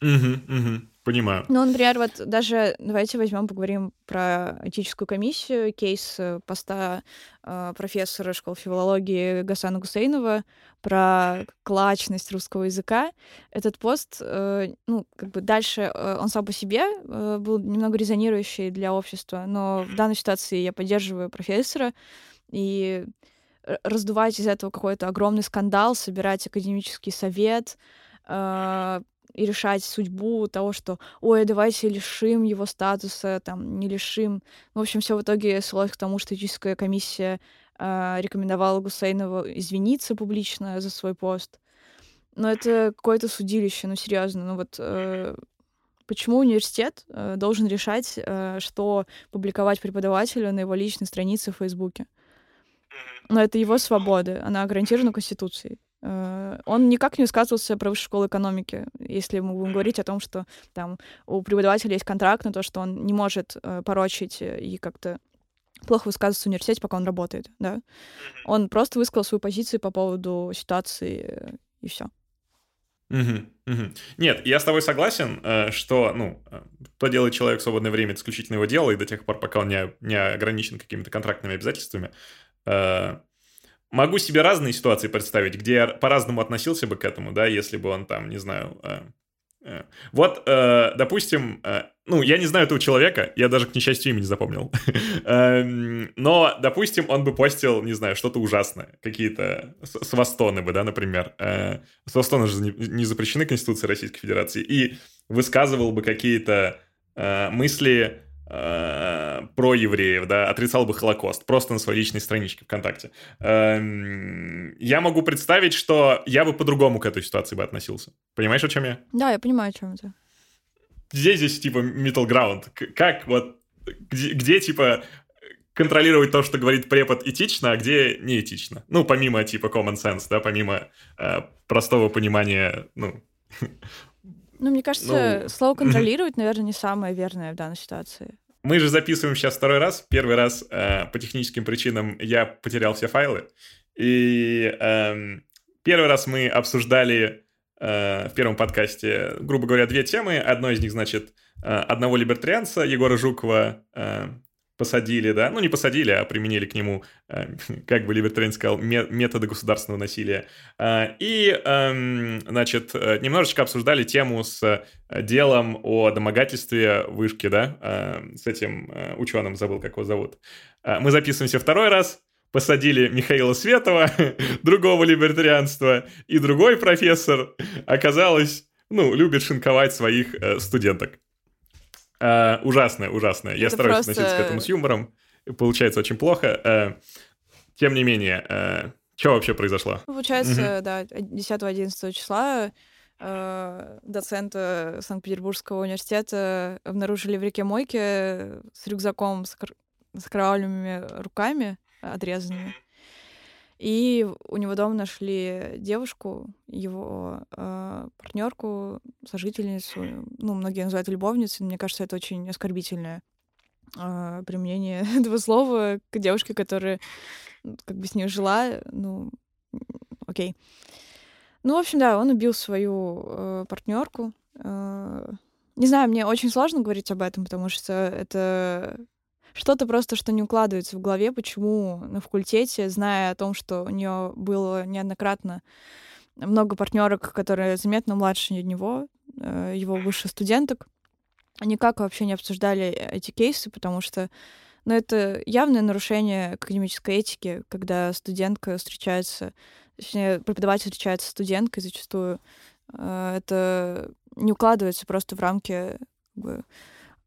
Speaker 1: Угу, угу. Понимаю.
Speaker 3: Ну, например, вот даже давайте возьмем, поговорим про этическую комиссию, кейс э, поста э, профессора школы филологии Гасана Гусейнова про клачность русского языка. Этот пост, э, ну, как бы дальше э, он сам по себе э, был немного резонирующий для общества, но в данной ситуации я поддерживаю профессора, и раздувать из этого какой-то огромный скандал, собирать академический совет, э, и решать судьбу того, что, ой, давайте лишим его статуса, там, не лишим. Ну, в общем, все в итоге свелось к тому, что этическая комиссия э, рекомендовала Гусейнову извиниться публично за свой пост. Но это какое-то судилище, ну, серьезно. Ну, вот э, почему университет э, должен решать, э, что публиковать преподавателю на его личной странице в Фейсбуке? Но это его свобода, она гарантирована Конституцией. Э, он никак не высказывался про высшую школу экономики, если мы будем говорить о том, что там у преподавателя есть контракт на то, что он не может э, порочить и как-то плохо высказываться в университете, пока он работает, да. Он просто высказал свою позицию по поводу ситуации и все.
Speaker 1: Угу, угу. Нет, я с тобой согласен, э, что, ну, что делает человек в свободное время, это исключительно его дело, и до тех пор, пока он не, не ограничен какими-то контрактными обязательствами, могу себе разные ситуации представить, где я по-разному относился бы к этому, да, если бы он там, не знаю... Э, э. Вот, э, допустим, э, ну, я не знаю этого человека, я даже, к несчастью, имя не запомнил. Эм, но, допустим, он бы постил, не знаю, что-то ужасное, какие-то свастоны бы, да, например. Э, свастоны же не запрещены Конституцией Российской Федерации. И высказывал бы какие-то э, мысли про евреев, да, отрицал бы Холокост, просто на своей личной страничке ВКонтакте. Эм, я могу представить, что я бы по-другому к этой ситуации бы относился. Понимаешь, о чем я?
Speaker 3: Да, я понимаю, о чем это.
Speaker 1: Где здесь, типа, middle ground? Как вот, где, где типа, контролировать то, что говорит препод этично, а где неэтично? Ну, помимо, типа, common sense, да, помимо э, простого понимания, ну,
Speaker 3: Ну, мне кажется, ну... слово контролировать, наверное, не самое верное в данной ситуации.
Speaker 1: Мы же записываем сейчас второй раз. Первый раз э, по техническим причинам я потерял все файлы. И э, первый раз мы обсуждали э, в первом подкасте, грубо говоря, две темы. Одно из них, значит, э, одного либертарианца Егора Жукова, э, посадили, да, ну не посадили, а применили к нему, э, как бы Либертарин сказал, методы государственного насилия. Э, и, эм, значит, э, немножечко обсуждали тему с делом о домогательстве вышки, да, с этим ученым, забыл, как его зовут. Мы записываемся второй раз, посадили Михаила Светова, другого либертарианства, и другой профессор, оказалось, ну, любит шинковать своих студенток. Uh, ужасное, ужасное. Я стараюсь просто... относиться к этому с юмором. Получается очень плохо. Uh, тем не менее, uh, что вообще произошло?
Speaker 3: Получается, угу. да, 10-11 числа э, доцента Санкт-Петербургского университета обнаружили в реке Мойке с рюкзаком с, с кровавленными руками отрезанными. И у него дома нашли девушку, его э, партнерку, сожительницу. Ну, многие называют любовницей, но мне кажется, это очень оскорбительное э, применение этого слова к девушке, которая как бы с ней жила. Ну, окей. Ну, в общем, да, он убил свою э, партнерку. Э, не знаю, мне очень сложно говорить об этом, потому что это что-то просто, что не укладывается в голове, почему на факультете, зная о том, что у нее было неоднократно много партнерок, которые заметно младше него, э, его высших студенток, никак вообще не обсуждали эти кейсы, потому что ну, это явное нарушение академической этики, когда студентка встречается, точнее, преподаватель встречается с студенткой зачастую. Э, это не укладывается просто в рамки как бы,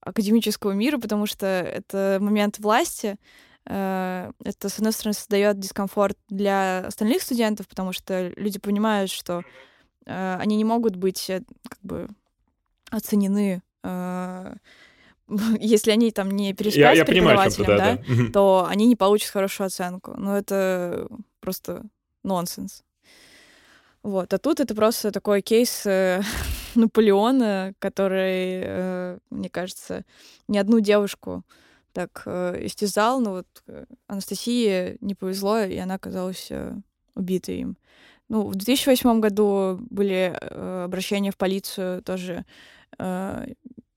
Speaker 3: академического мира, потому что это момент власти. Э, это, с одной стороны, создает дискомфорт для остальных студентов, потому что люди понимают, что э, они не могут быть э, как бы оценены если они там не переспят я, я с преподавателем, понимаю, да, да, то они не получат хорошую оценку. Но это просто нонсенс. Вот. А тут это просто такой кейс Наполеона, который, э, мне кажется, ни одну девушку так э, истязал, но вот э, Анастасии не повезло, и она оказалась убитой им. Ну, в 2008 году были обращения в полицию тоже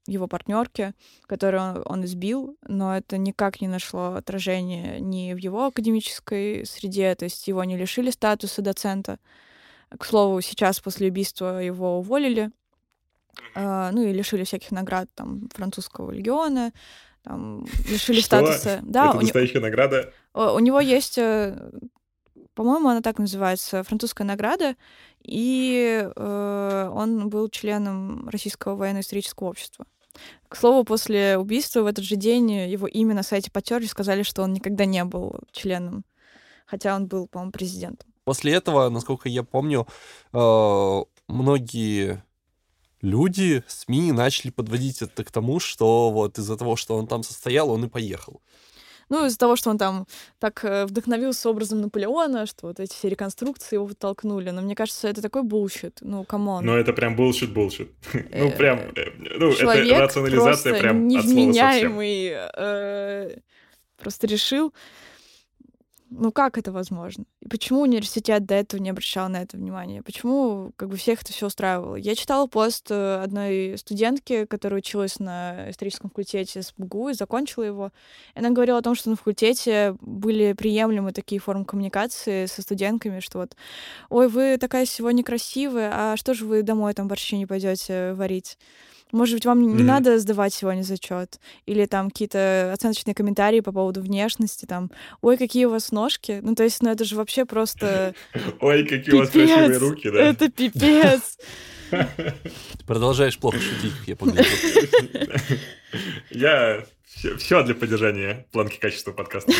Speaker 3: его партнерки, которую он, он избил, но это никак не нашло отражения ни в его академической среде, то есть его не лишили статуса доцента. К слову, сейчас после убийства его уволили, э, ну и лишили всяких наград там французского легиона, там лишили
Speaker 1: Что?
Speaker 3: статуса.
Speaker 1: Да, Это у настоящая не... награда?
Speaker 3: У него есть, э, по-моему, она так называется, французская награда, и э, он был членом Российского военно-исторического общества. К слову, после убийства в этот же день его имя на сайте потерли, сказали, что он никогда не был членом, хотя он был, по-моему, президентом.
Speaker 2: После этого, насколько я помню, э, многие люди, СМИ начали подводить это к тому, что вот из-за того, что он там состоял, он и поехал.
Speaker 3: Ну, из-за того, что он там так э, вдохновился образом Наполеона, что вот эти все реконструкции его вытолкнули. Но мне кажется, это такой булщит. Ну, come on.
Speaker 1: Ну, это прям булщит, bullshit. Ну, прям, э, ну, это рационализация прям
Speaker 3: невменяемый просто решил, ну как это возможно? И почему университет до этого не обращал на это внимание? Почему как бы всех это все устраивало? Я читала пост э, одной студентки, которая училась на историческом факультете СПбГУ и закончила его. И она говорила о том, что на факультете были приемлемы такие формы коммуникации со студентками, что вот, ой, вы такая сегодня красивая, а что же вы домой там борщи не пойдете варить? Может быть, вам mm-hmm. не надо сдавать сегодня зачет? Или там какие-то оценочные комментарии по поводу внешности, там, ой, какие у вас ножки. Ну, то есть, ну это же вообще просто...
Speaker 1: Ой, какие у вас красивые руки, да?
Speaker 3: Это пипец.
Speaker 2: Ты продолжаешь плохо шутить, я погляжу.
Speaker 1: Я все для поддержания планки качества подкаста.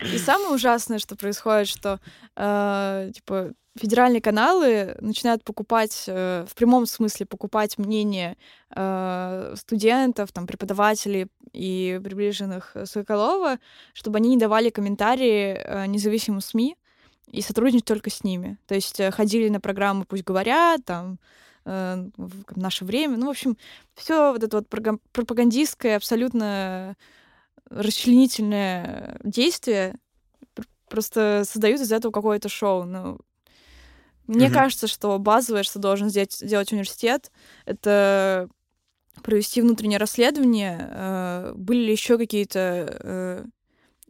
Speaker 3: И самое ужасное, что происходит, что э, типа федеральные каналы начинают покупать, э, в прямом смысле покупать мнение э, студентов, там, преподавателей и приближенных Соколова, чтобы они не давали комментарии э, независимым СМИ и сотрудничать только с ними. То есть ходили на программы «Пусть говорят», там, в наше время. Ну, в общем, все вот это вот пропагандистское, абсолютно расчленительное действие просто создают из этого какое-то шоу. Ну, мне mm-hmm. кажется, что базовое, что должен сделать, сделать университет, это провести внутреннее расследование. Э, были ли еще какие-то э,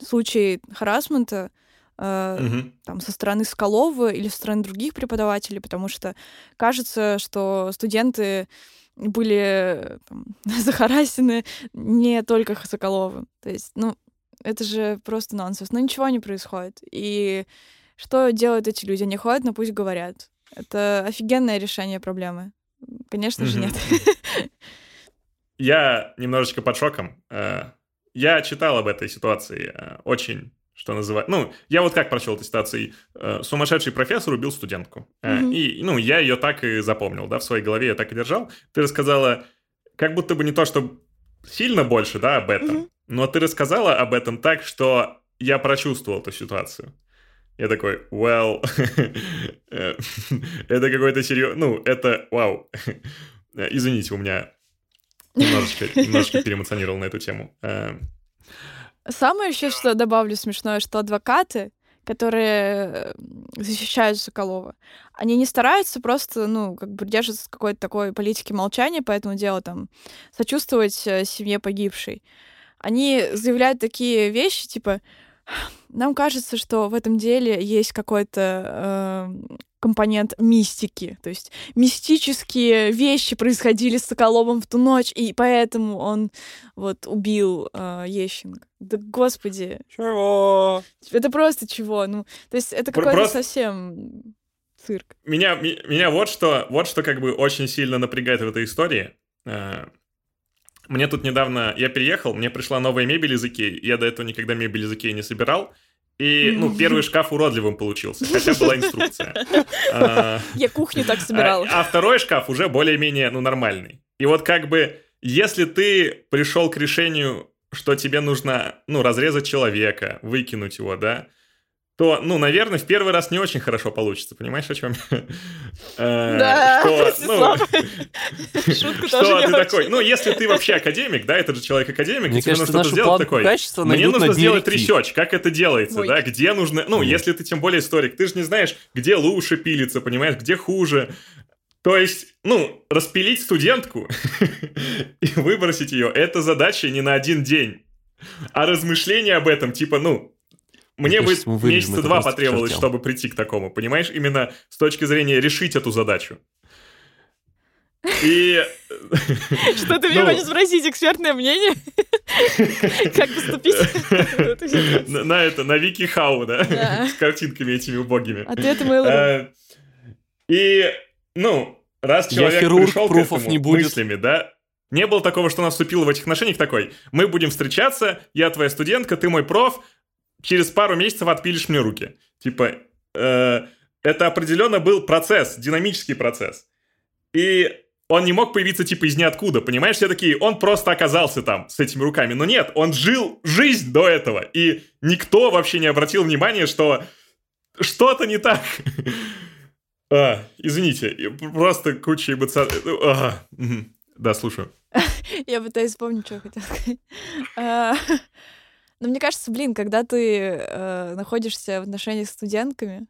Speaker 3: случаи харасмента э, mm-hmm. там, со стороны Скалова или со стороны других преподавателей, потому что кажется, что студенты были там, захарасены не только Соколовым. То есть, ну, это же просто нонсенс. Но ничего не происходит. И что делают эти люди? Они ходят, но пусть говорят. Это офигенное решение проблемы. Конечно mm-hmm. же, нет.
Speaker 1: Я немножечко под шоком. Э, я читал об этой ситуации э, очень что называется. Ну, я вот как прочел эту ситуацию. Э, сумасшедший профессор убил студентку. Mm-hmm. И, ну, я ее так и запомнил, да, в своей голове я так и держал. Ты рассказала, как будто бы не то, что сильно больше, да, об этом. Mm-hmm. Но ты рассказала об этом так, что я прочувствовал эту ситуацию. Я такой, well, это какой-то серьезный, ну, это, вау. Извините, у меня немножечко, немножечко переэмоционировал на эту тему. Э,
Speaker 3: Самое еще, что добавлю смешное, что адвокаты, которые защищают Соколова, они не стараются просто, ну, как бы держаться какой-то такой политики молчания по этому делу, там, сочувствовать э, семье погибшей. Они заявляют такие вещи, типа, нам кажется, что в этом деле есть какой-то э, компонент мистики. То есть мистические вещи происходили с Соколовым в ту ночь, и поэтому он вот убил э, Ещенко. Да господи.
Speaker 2: Чего?
Speaker 3: Это просто чего? Ну, то есть это какой-то просто... совсем цирк.
Speaker 1: Меня, меня вот что, вот что как бы очень сильно напрягает в этой истории. Мне тут недавно, я переехал, мне пришла новая мебель из Икеи. Я до этого никогда мебель из Икеи не собирал. И, ну, первый шкаф уродливым получился, хотя была инструкция.
Speaker 3: А, я кухню так собирал.
Speaker 1: А второй шкаф уже более-менее, ну, нормальный. И вот как бы, если ты пришел к решению, что тебе нужно, ну, разрезать человека, выкинуть его, да, то, ну, наверное, в первый раз не очень хорошо получится, понимаешь, о чем я?
Speaker 3: Э, да,
Speaker 1: что, ну, что ты такой, ну, если ты вообще академик, да, это же человек-академик, тебе нужно что-то сделать такой. Мне нужно сделать research, как это делается, да, где нужно, ну, если ты тем более историк, ты же не знаешь, где лучше пилится, понимаешь, где хуже, то есть, ну, распилить студентку и выбросить ее, это задача не на один день. А размышления об этом, типа, ну, мне бы месяца два потребовалось, чтобы прийти к такому, понимаешь? Именно с точки зрения решить эту задачу. И...
Speaker 3: Что ты мне ну. хочешь спросить? Экспертное мнение? Как поступить?
Speaker 1: На это, на Вики Хау, да? С картинками этими убогими.
Speaker 3: Ответы Mail.ru. Э,
Speaker 1: и, ну, раз человек пришел к этому мыслями, да, не было такого, что он вступил в этих отношениях такой, мы будем встречаться, я твоя студентка, ты мой проф, через пару месяцев отпилишь мне руки. Типа, э, это определенно был процесс, динамический процесс. И он не мог появиться типа из ниоткуда, понимаешь? Все такие, он просто оказался там с этими руками. Но нет, он жил жизнь до этого. И никто вообще не обратил внимания, что что-то не так. А, извините, просто куча эмоций. А, да, слушаю.
Speaker 3: Я пытаюсь вспомнить, что хотела сказать. Но мне кажется, блин, когда ты э, находишься в отношениях с студентками,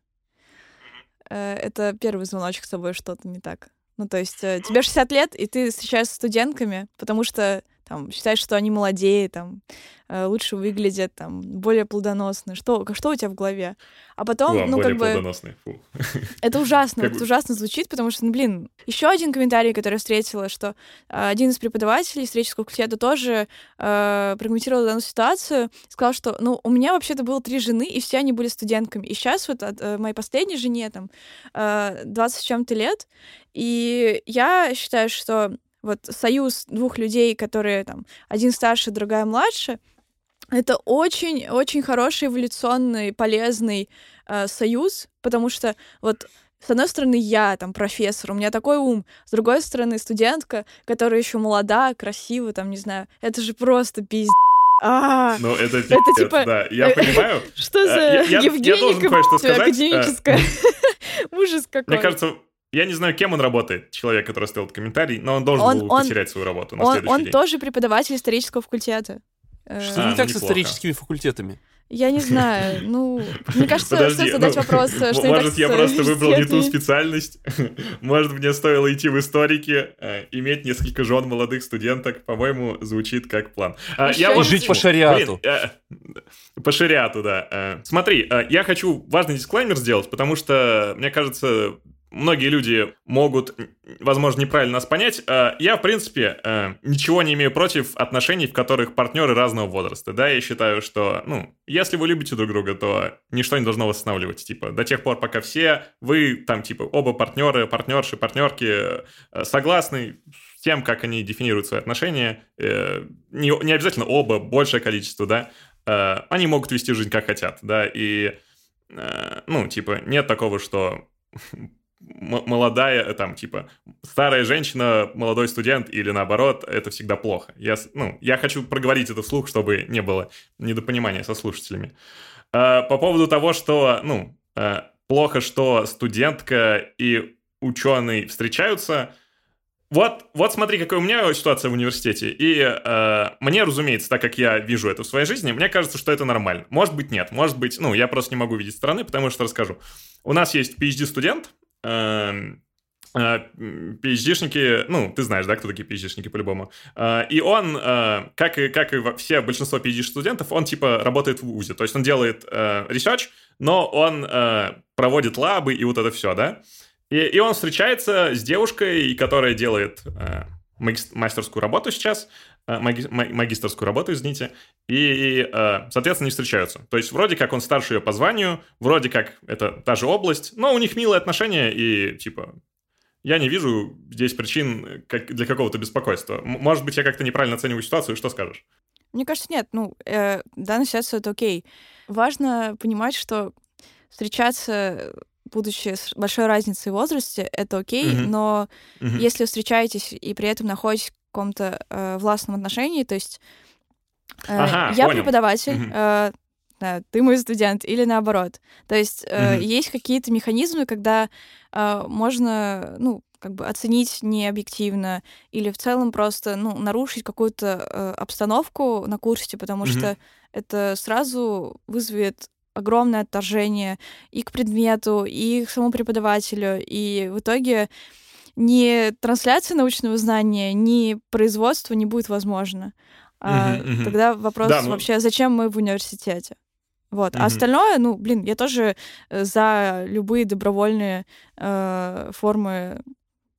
Speaker 3: э, это первый звоночек с тобой что-то не так. Ну, то есть э, тебе 60 лет, и ты встречаешься с студентками, потому что там считаешь, что они молодее, там э, лучше выглядят, там более плодоносны. Что, что у тебя в голове? А потом, О, ну как бы, Фу. это ужасно, это ужасно звучит, потому что, ну блин, еще один комментарий, который я встретила, что э, один из преподавателей исторического факультета тоже э, прокомментировал данную ситуацию, сказал, что, ну у меня вообще-то было три жены, и все они были студентками, и сейчас вот от э, моей последней жене там э, 20 с чем-то лет, и я считаю, что вот союз двух людей, которые там один старше, другая младше, это очень-очень хороший эволюционный, полезный э, союз, потому что вот с одной стороны, я там профессор, у меня такой ум, с другой стороны, студентка, которая еще молода, красивая, там, не знаю, это же просто пиздец.
Speaker 1: А, ну, это, это типа... Да, я понимаю.
Speaker 3: Что э, за Евгеника академическая? Ужас какой.
Speaker 1: Мне кажется, я не знаю, кем он работает, человек, который оставил комментарий, но он должен он, был он, потерять свою работу на
Speaker 3: он,
Speaker 1: следующий
Speaker 3: он
Speaker 1: день.
Speaker 3: тоже преподаватель исторического факультета.
Speaker 2: Э, Что а, не так ну, с историческими факультетами?
Speaker 3: Я не знаю, ну, мне кажется, Подожди, стоит задать ну, вопрос, что
Speaker 1: Может, я просто выбрал не ту специальность, может, мне стоило идти в историки, э, иметь несколько жен молодых студенток, по-моему, звучит как план.
Speaker 2: А, я вот жить по шариату.
Speaker 1: Блин, э, по шариату, да. Э, смотри, э, я хочу важный дисклеймер сделать, потому что, мне кажется, многие люди могут, возможно, неправильно нас понять. Э, я, в принципе, э, ничего не имею против отношений, в которых партнеры разного возраста. Да, я считаю, что, ну, если вы любите друг друга, то ничто не должно вас останавливать. Типа, до тех пор, пока все вы, там, типа, оба партнеры, партнерши, партнерки э, согласны с тем, как они дефинируют свои отношения, не, не обязательно оба, большее количество, да, они могут вести жизнь как хотят, да, и, ну, типа, нет такого, что молодая, там, типа, старая женщина, молодой студент или наоборот, это всегда плохо. Я, ну, я хочу проговорить это вслух, чтобы не было недопонимания со слушателями. По поводу того, что, ну, плохо, что студентка и ученый встречаются – вот, вот смотри, какая у меня ситуация в университете. И э, мне, разумеется, так как я вижу это в своей жизни, мне кажется, что это нормально. Может быть, нет. Может быть, ну, я просто не могу видеть стороны, потому что расскажу. У нас есть PhD-студент, э, PhD-шники, ну, ты знаешь, да, кто такие PhD-шники по-любому. Э, и он, э, как и, как и все большинство PhD-студентов, он типа работает в ВУЗе. То есть он делает э, research, но он проводит лабы и вот это все, да. И, и он встречается с девушкой, которая делает э, мастерскую работу сейчас, э, маги, магистрскую работу, извините, и, э, соответственно, не встречаются. То есть вроде как он старше ее по званию, вроде как это та же область, но у них милые отношения, и типа я не вижу здесь причин как, для какого-то беспокойства. Может быть, я как-то неправильно оцениваю ситуацию, что скажешь?
Speaker 3: Мне кажется, нет. Ну, э, данная ситуация — это окей. Важно понимать, что встречаться будучи с большой разницей в возрасте, это окей, mm-hmm. но mm-hmm. если встречаетесь и при этом находитесь каком-то э, властном отношении, то есть э, ага, я понял. преподаватель, э, да, ты мой студент, или наоборот. То есть э, есть какие-то механизмы, когда э, можно, ну, как бы оценить не объективно или в целом просто, ну, нарушить какую-то э, обстановку на курсе, потому что это сразу вызовет огромное отторжение и к предмету, и к самому преподавателю. И в итоге ни трансляция научного знания, ни производство не будет возможно. А uh-huh, uh-huh. Тогда вопрос да, вообще, мы... зачем мы в университете? Вот. Uh-huh. А остальное, ну, блин, я тоже э, за любые добровольные э, формы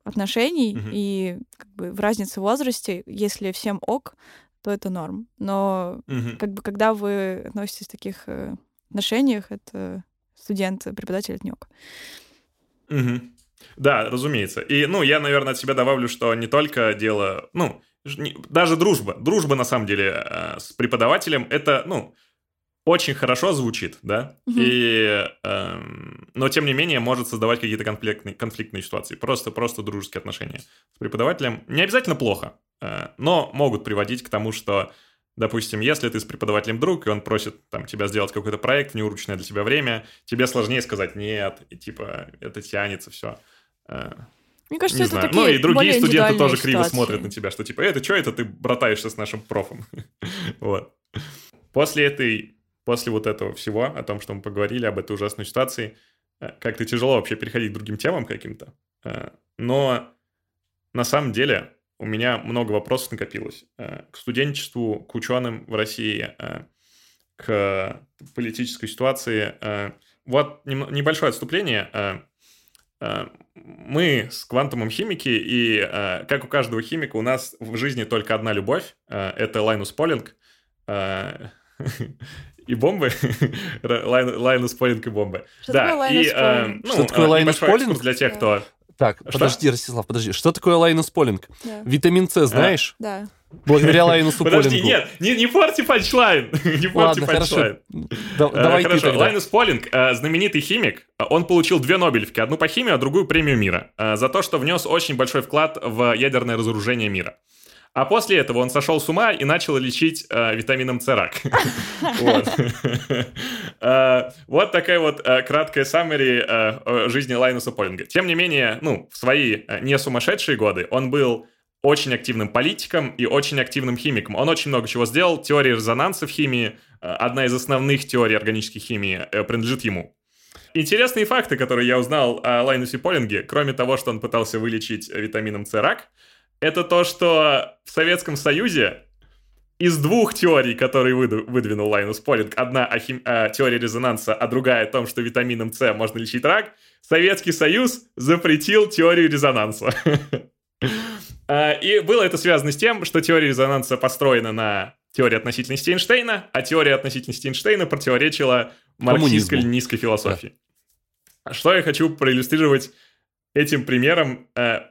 Speaker 3: отношений uh-huh. и как бы в разнице в возрасте, если всем ок, то это норм. Но uh-huh. как бы когда вы относитесь к таких э, отношениях это студент, преподаватель это не ок.
Speaker 1: Угу. Да, разумеется. И, ну, я, наверное, от себя добавлю, что не только дело, ну, даже дружба. Дружба, на самом деле, э, с преподавателем, это, ну, очень хорошо звучит, да, угу. и, э, но тем не менее может создавать какие-то конфликтные, конфликтные ситуации. Просто, просто дружеские отношения с преподавателем не обязательно плохо, э, но могут приводить к тому, что Допустим, если ты с преподавателем друг, и он просит там, тебя сделать какой-то проект в неурочное для тебя время, тебе сложнее сказать «нет», и типа это тянется все.
Speaker 3: Мне кажется, не это знаю.
Speaker 1: такие Ну и другие студенты тоже криво смотрят на тебя, что типа «это что это ты братаешься с нашим профом?» Вот. После этой, после вот этого всего, о том, что мы поговорили, об этой ужасной ситуации, э, как-то тяжело вообще переходить к другим темам каким-то. Э, но на самом деле у меня много вопросов накопилось э, к студенчеству, к ученым в России, к политической ситуации. Вот небольшое отступление. Мы с квантумом химики, и как у каждого химика, у нас в жизни только одна любовь. Это Лайнус Полинг. И бомбы. Лайнус Полинг и бомбы.
Speaker 3: Что да, такое Лайнус
Speaker 1: Полинг? Ну, что такое Лайнус Полинг? Для тех, кто
Speaker 2: так, что? подожди, Ростислав, подожди. Что такое Лайнус Полинг? Да. Витамин С знаешь?
Speaker 3: Да.
Speaker 2: Благодаря Лайнусу Полингу.
Speaker 1: Подожди, нет, не, не порти punchline. не порти punchline.
Speaker 2: Да, давай
Speaker 1: хорошо. Лайнус Полинг, э, знаменитый химик, он получил две Нобелевки. Одну по химии, а другую премию мира. Э, за то, что внес очень большой вклад в ядерное разоружение мира. А после этого он сошел с ума и начал лечить э, витамином С рак. Э, вот такая вот э, краткая саммари жизни Лайнуса Полинга. Тем не менее, ну, в свои не сумасшедшие годы он был очень активным политиком и очень активным химиком. Он очень много чего сделал. Теория резонанса в химии, одна из основных теорий органической химии, принадлежит ему. Интересные факты, которые я узнал о Лайнусе Полинге, кроме того, что он пытался вылечить витамином С рак, это то, что в Советском Союзе из двух теорий, которые выдвинул Лайнус Полинг, одна о, хим... о теории резонанса, а другая о том, что витамином С можно лечить рак, Советский Союз запретил теорию резонанса. А, и было это связано с тем, что теория резонанса построена на теории относительности Эйнштейна, а теория относительности Эйнштейна противоречила марксистско-ленинской философии. Да. Что я хочу проиллюстрировать этим примером, э,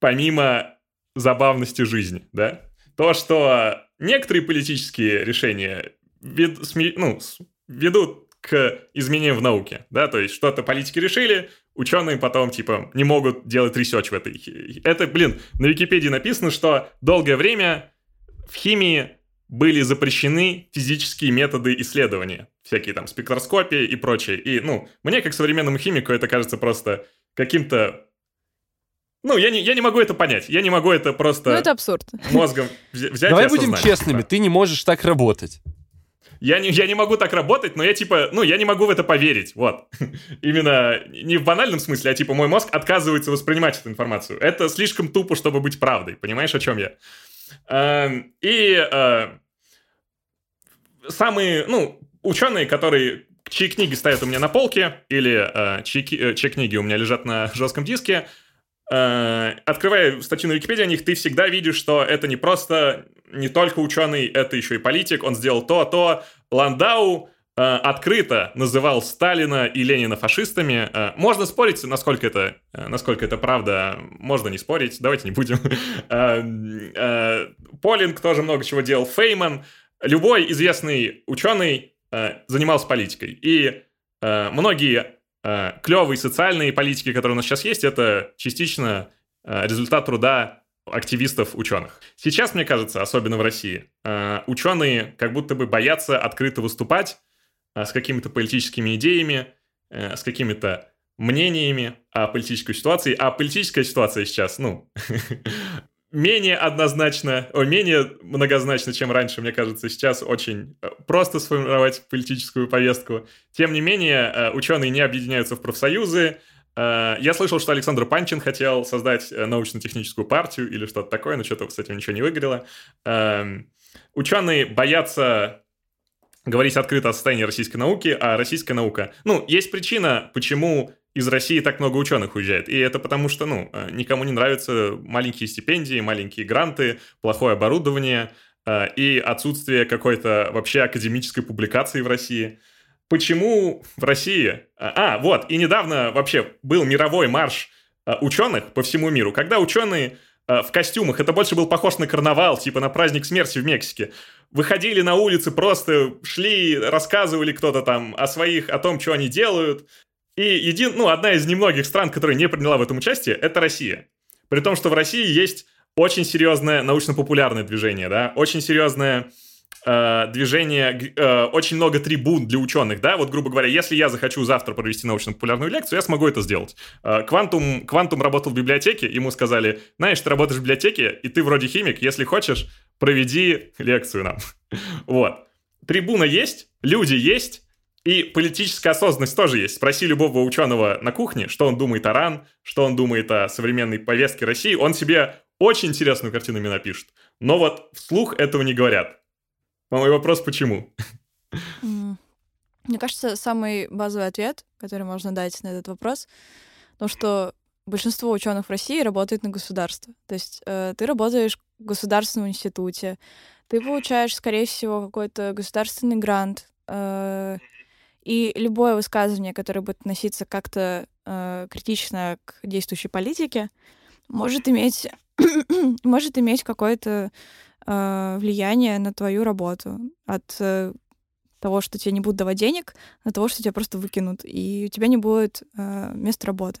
Speaker 1: помимо забавности жизни, да? То, что некоторые политические решения вед, сме, ну, ведут к изменениям в науке, да, то есть что-то политики решили, ученые потом, типа, не могут делать research в этой. Это, блин, на Википедии написано, что долгое время в химии были запрещены физические методы исследования, всякие там спектроскопии и прочее. И, ну, мне, как современному химику, это кажется просто каким-то... Ну, я не, я не могу это понять. Я не могу это просто...
Speaker 3: Ну, это абсурд.
Speaker 1: Мозгом взять
Speaker 2: Давай
Speaker 1: и
Speaker 2: будем честными,
Speaker 1: Типа,
Speaker 2: ты не можешь так работать.
Speaker 1: Я не, я не могу так работать, но я типа, ну, я не могу в это поверить, вот. Именно не в банальном смысле, а типа мой мозг отказывается воспринимать эту информацию. Это слишком тупо, чтобы быть правдой, понимаешь, о чем я? Эм, И э, самые, ну, ученые, которые чьи книги стоят у меня на полке, или э, чьи, э, чьи книги у меня лежат на жестком диске, открывая статью на Википедии о них, ты всегда видишь, что это не просто не только ученый, это еще и политик, он сделал то, то. Ландау э, открыто называл Сталина и Ленина фашистами. Э, можно спорить, насколько это, э, насколько это правда, можно не спорить, давайте не будем. Э, э, Полинг тоже много чего делал, Фейман. Любой известный ученый э, занимался политикой. И многие клевые социальные политики, которые у нас сейчас есть, это частично результат труда активистов-ученых. Сейчас, мне кажется, особенно в России, э, ученые как будто бы боятся открыто выступать э, с какими-то политическими идеями, э, с какими-то мнениями о политической ситуации. А политическая ситуация сейчас, ну, менее однозначно, о, менее многозначно, чем раньше, мне кажется, сейчас очень просто сформировать политическую повестку. Тем не менее, ученые не объединяются в профсоюзы. Э, Я слышал, что Александр Панчин хотел создать э, научно-техническую партию или что-то такое, но что-то с этим ничего не выгорело. Эм, Ученые боятся говорить открыто о состоянии российской науки, а российская наука... Ну, есть причина, почему из России так много ученых уезжает. И это потому что, ну, э, никому не нравятся маленькие стипендии, маленькие гранты, плохое оборудование и отсутствие какой-то вообще академической публикации в России. Почему в России... А, вот, и недавно вообще был мировой марш э, ученых по всему миру, когда ученые э, в костюмах, это больше был похож на карнавал, типа на праздник смерти в Мексике, выходили на улицы, просто шли, рассказывали кто-то там о своих, о том, что они делают. И един, ну, одна из немногих стран, которая не приняла в этом участие, это Россия. При том, что в России есть очень серьезное научно-популярное движение, да, очень серьезное движение, г- э, очень много трибун для ученых, да, вот, грубо говоря, если я захочу завтра провести научно-популярную лекцию, я смогу это сделать. Э, Квантум, Квантум работал в библиотеке, ему сказали, знаешь, ты работаешь в библиотеке, и ты вроде химик, если хочешь, проведи лекцию нам. Вот. Трибуна есть, люди есть, и политическая осознанность тоже есть. Спроси любого ученого на кухне, что он думает о РАН, что он думает о современной повестке России, он себе очень интересную картину мне напишет. Но вот вслух этого не говорят. Мой вопрос, почему?
Speaker 3: Мне кажется, самый базовый ответ, который можно дать на этот вопрос, то, что большинство ученых в России работает на государство. То есть э, ты работаешь в государственном институте, ты получаешь, скорее всего, какой-то государственный грант, э, и любое высказывание, которое будет относиться как-то э, критично к действующей политике, может иметь, может иметь какое-то э, влияние на твою работу. От э, того, что тебе не будут давать денег, на того, что тебя просто выкинут, и у тебя не будет э, места работы.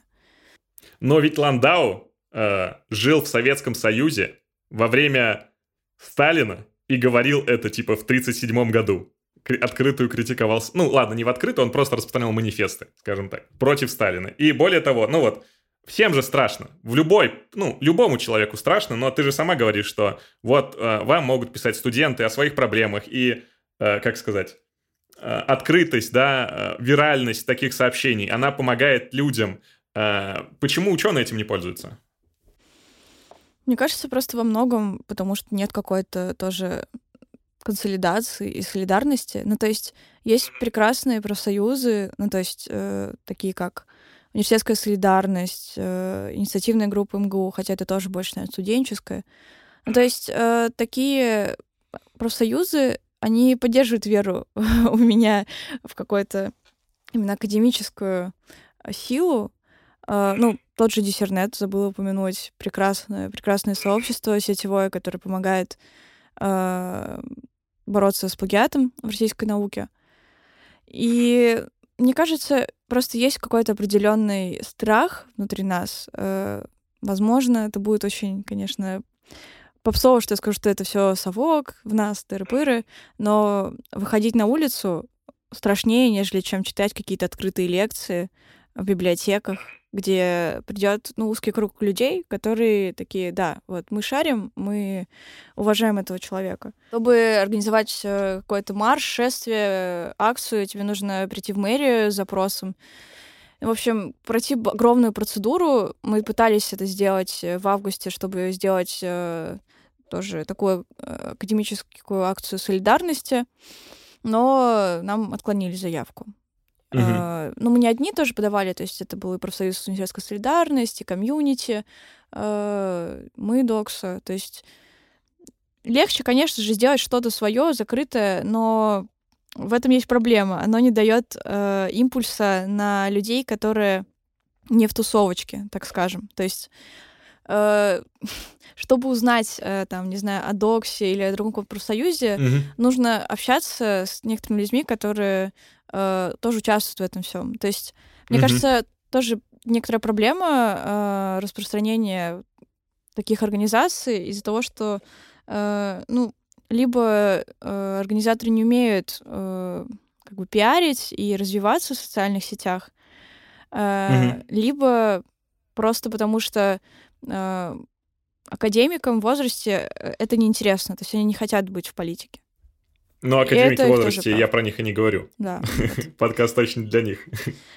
Speaker 1: Но ведь Ландау э, жил в Советском Союзе во время Сталина и говорил это типа в 1937 году. Открытую критиковал... Ну, ладно, не в открытую, он просто распространял манифесты, скажем так, против Сталина. И более того, ну вот, всем же страшно. В любой, ну, любому человеку страшно, но ты же сама говоришь, что вот э, вам могут писать студенты о своих проблемах и, э, как сказать, э, открытость, да, э, виральность таких сообщений, она помогает людям. Э, Почему ученые этим не пользуются?
Speaker 3: Мне кажется, просто во многом, потому что нет какой-то тоже консолидации и солидарности. Ну, то есть есть прекрасные профсоюзы, ну, то есть э, такие как университетская солидарность, э, инициативная группа МГУ, хотя это тоже больше, наверное, студенческая. Ну, то есть э, такие профсоюзы, они поддерживают веру у меня в какую-то именно академическую э, силу. Э, ну, тот же Диссернет, забыла упомянуть, прекрасное, прекрасное сообщество сетевое, которое помогает бороться с плагиатом в российской науке. И мне кажется, просто есть какой-то определенный страх внутри нас. Э, возможно, это будет очень, конечно, попсово, что я скажу, что это все совок в нас, тыры-пыры, но выходить на улицу страшнее, нежели чем читать какие-то открытые лекции в библиотеках, где придет ну, узкий круг людей, которые такие, да, вот мы шарим, мы уважаем этого человека. Чтобы организовать э, какой-то марш, шествие, акцию, тебе нужно прийти в мэрию с запросом. В общем, пройти огромную процедуру. Мы пытались это сделать э, в августе, чтобы сделать э, тоже такую академическую акцию солидарности, но нам отклонили заявку. Угу. Ну, мы не одни тоже подавали, то есть это был и профсоюз университетской солидарности, комьюнити, uh, мы докса, то есть легче, конечно же, сделать что-то свое, закрытое, но в этом есть проблема. Оно не дает uh, импульса на людей, которые не в тусовочке, так скажем. То есть чтобы узнать, там, не знаю, о Доксе или о другом профсоюзе, mm-hmm. нужно общаться с некоторыми людьми, которые э, тоже участвуют в этом всем. То есть, мне mm-hmm. кажется, тоже некоторая проблема э, распространения таких организаций из-за того, что, э, ну, либо э, организаторы не умеют э, как бы пиарить и развиваться в социальных сетях, э, mm-hmm. либо просто потому что э, академикам в возрасте э, это неинтересно, то есть они не хотят быть в политике.
Speaker 1: Но академики в возрасте, я про них и не говорю.
Speaker 3: Да.
Speaker 1: Подкаст точно для них.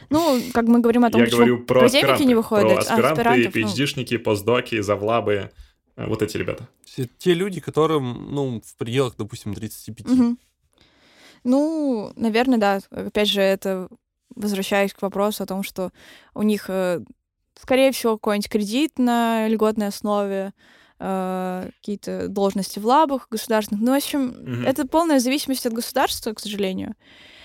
Speaker 3: Ну, как мы говорим о том,
Speaker 1: я говорю про
Speaker 3: академики не выходят.
Speaker 1: Про аспиранты, PhD-шники, ну... постдоки, завлабы, э, вот эти ребята.
Speaker 2: Все те люди, которым, ну, в пределах, допустим, 35.
Speaker 3: Угу. Ну, наверное, да. Опять же, это возвращаясь к вопросу о том, что у них, э, скорее всего, какой-нибудь кредит на льготной основе, э, какие-то должности в лабах государственных. Ну, в общем, угу. это полная зависимость от государства, к сожалению.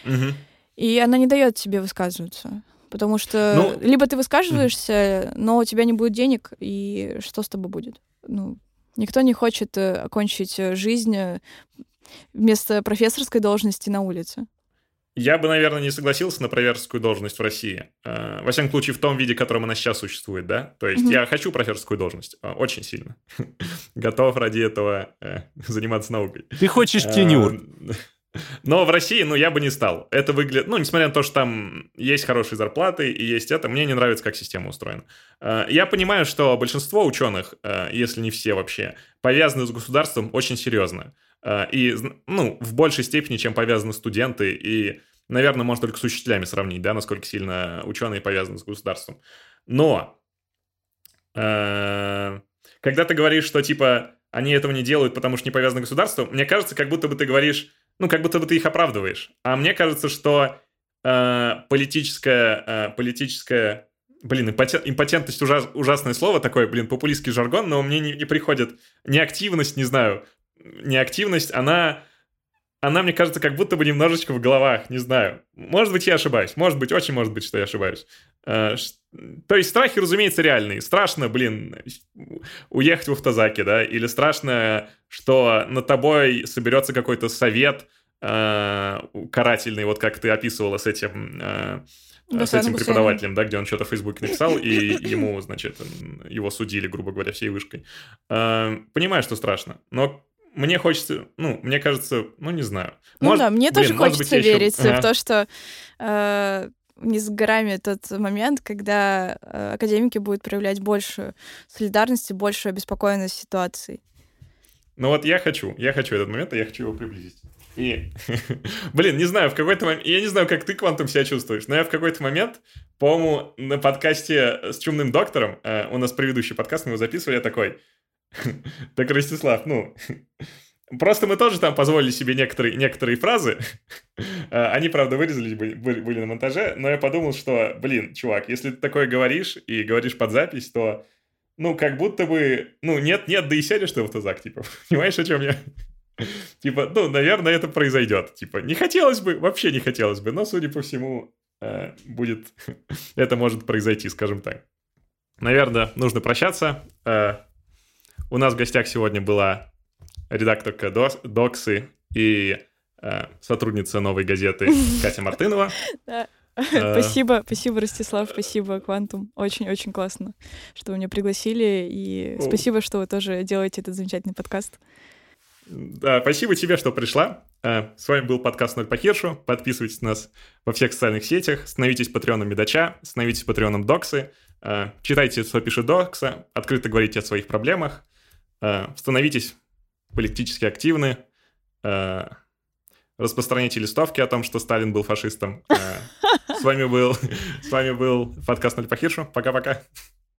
Speaker 1: Угу.
Speaker 3: И она не дает тебе высказываться. Потому что ну, либо ты высказываешься, но у тебя не будет денег, и что с тобой будет? Ну, никто не хочет э, окончить э, жизнь э, вместо профессорской должности на улице.
Speaker 1: Я бы, наверное, не согласился на профессорскую должность в России. Э, во всяком случае, в том виде, в котором она сейчас существует, да? То есть mm-hmm. я хочу профессорскую должность, э, очень сильно. Готов ради этого э, заниматься наукой.
Speaker 2: Ты хочешь тенюр.
Speaker 1: Но в России, ну, я бы не стал. Это выглядит... Ну, несмотря на то, что там есть хорошие зарплаты и есть это, мне не нравится, как система устроена. Я понимаю, что большинство ученых, если не все вообще, повязаны с государством очень серьезно. Э, и, ну, в большей степени, чем повязаны студенты, и, наверное, можно только с учителями сравнить, да, насколько сильно ученые повязаны с государством. Но, э, когда ты говоришь, что, типа, они этого не делают, потому что не повязаны к государству, мне кажется, как будто бы ты говоришь, ну, как будто бы ты их оправдываешь. А мне кажется, что э, политическая, политическая Блин, импотентность ужас, ужасное слово такое, блин, популистский жаргон, но мне не, не приходит ни активность, не знаю, неактивность, она, она, мне кажется, как будто бы немножечко в головах, не знаю. Может быть, я ошибаюсь, может быть, очень может быть, что я ошибаюсь. Э, то есть страхи, разумеется, реальные. Страшно, блин, уехать в автозаке, да, или страшно, что над тобой соберется какой-то совет э, карательный, вот как ты описывала с этим... Э, с этим преподавателем, да, где он что-то в Фейсбуке написал, и ему, значит, его судили, грубо говоря, всей вышкой. Понимаю, что страшно, но мне хочется, ну, мне кажется, ну, не знаю.
Speaker 3: Ну может, да, мне блин, тоже хочется быть, верить еще... в то, что э, не с горами тот момент, когда э, академики будут проявлять большую солидарность и большую обеспокоенность ситуацией.
Speaker 1: Ну вот я хочу, я хочу этот момент, и я хочу его приблизить. И, блин, не знаю, в какой-то момент, я не знаю, как ты, Квантум, себя чувствуешь, но я в какой-то момент, по-моему, на подкасте с Чумным Доктором, э, у нас предыдущий подкаст, мы его записывали, я такой, Так, Ростислав, ну, Просто мы тоже там позволили себе некоторые, некоторые фразы. А, они, правда, вырезались, были, были на монтаже, но я подумал, что, блин, чувак, если ты такое говоришь и говоришь под запись, то, ну, как будто бы, ну, нет-нет, да и сядешь ты в автозак, типа, понимаешь, о чем я? Типа, ну, наверное, это произойдет. Типа, не хотелось бы, вообще не хотелось бы, но, судя по всему, э, будет, это может произойти, скажем так. Наверное, нужно прощаться. Э, у нас в гостях сегодня была редакторка Доксы и э, сотрудница новой газеты Катя Мартынова.
Speaker 3: Спасибо, спасибо, Ростислав, спасибо, Квантум. Очень-очень классно, что вы меня пригласили, и спасибо, что вы тоже делаете этот замечательный подкаст.
Speaker 1: Да, спасибо тебе, что пришла. Э, с вами был подкаст «Ноль по Хиршу». Подписывайтесь на нас во всех социальных сетях, становитесь патреоном Медача, становитесь патреоном Доксы, э, читайте, что пишет Докса, открыто говорите о своих проблемах, э, становитесь политически активны, распространяйте листовки о том, что Сталин был фашистом. С вами был, с вами был подкаст «Ноль по Хиршу». Пока-пока.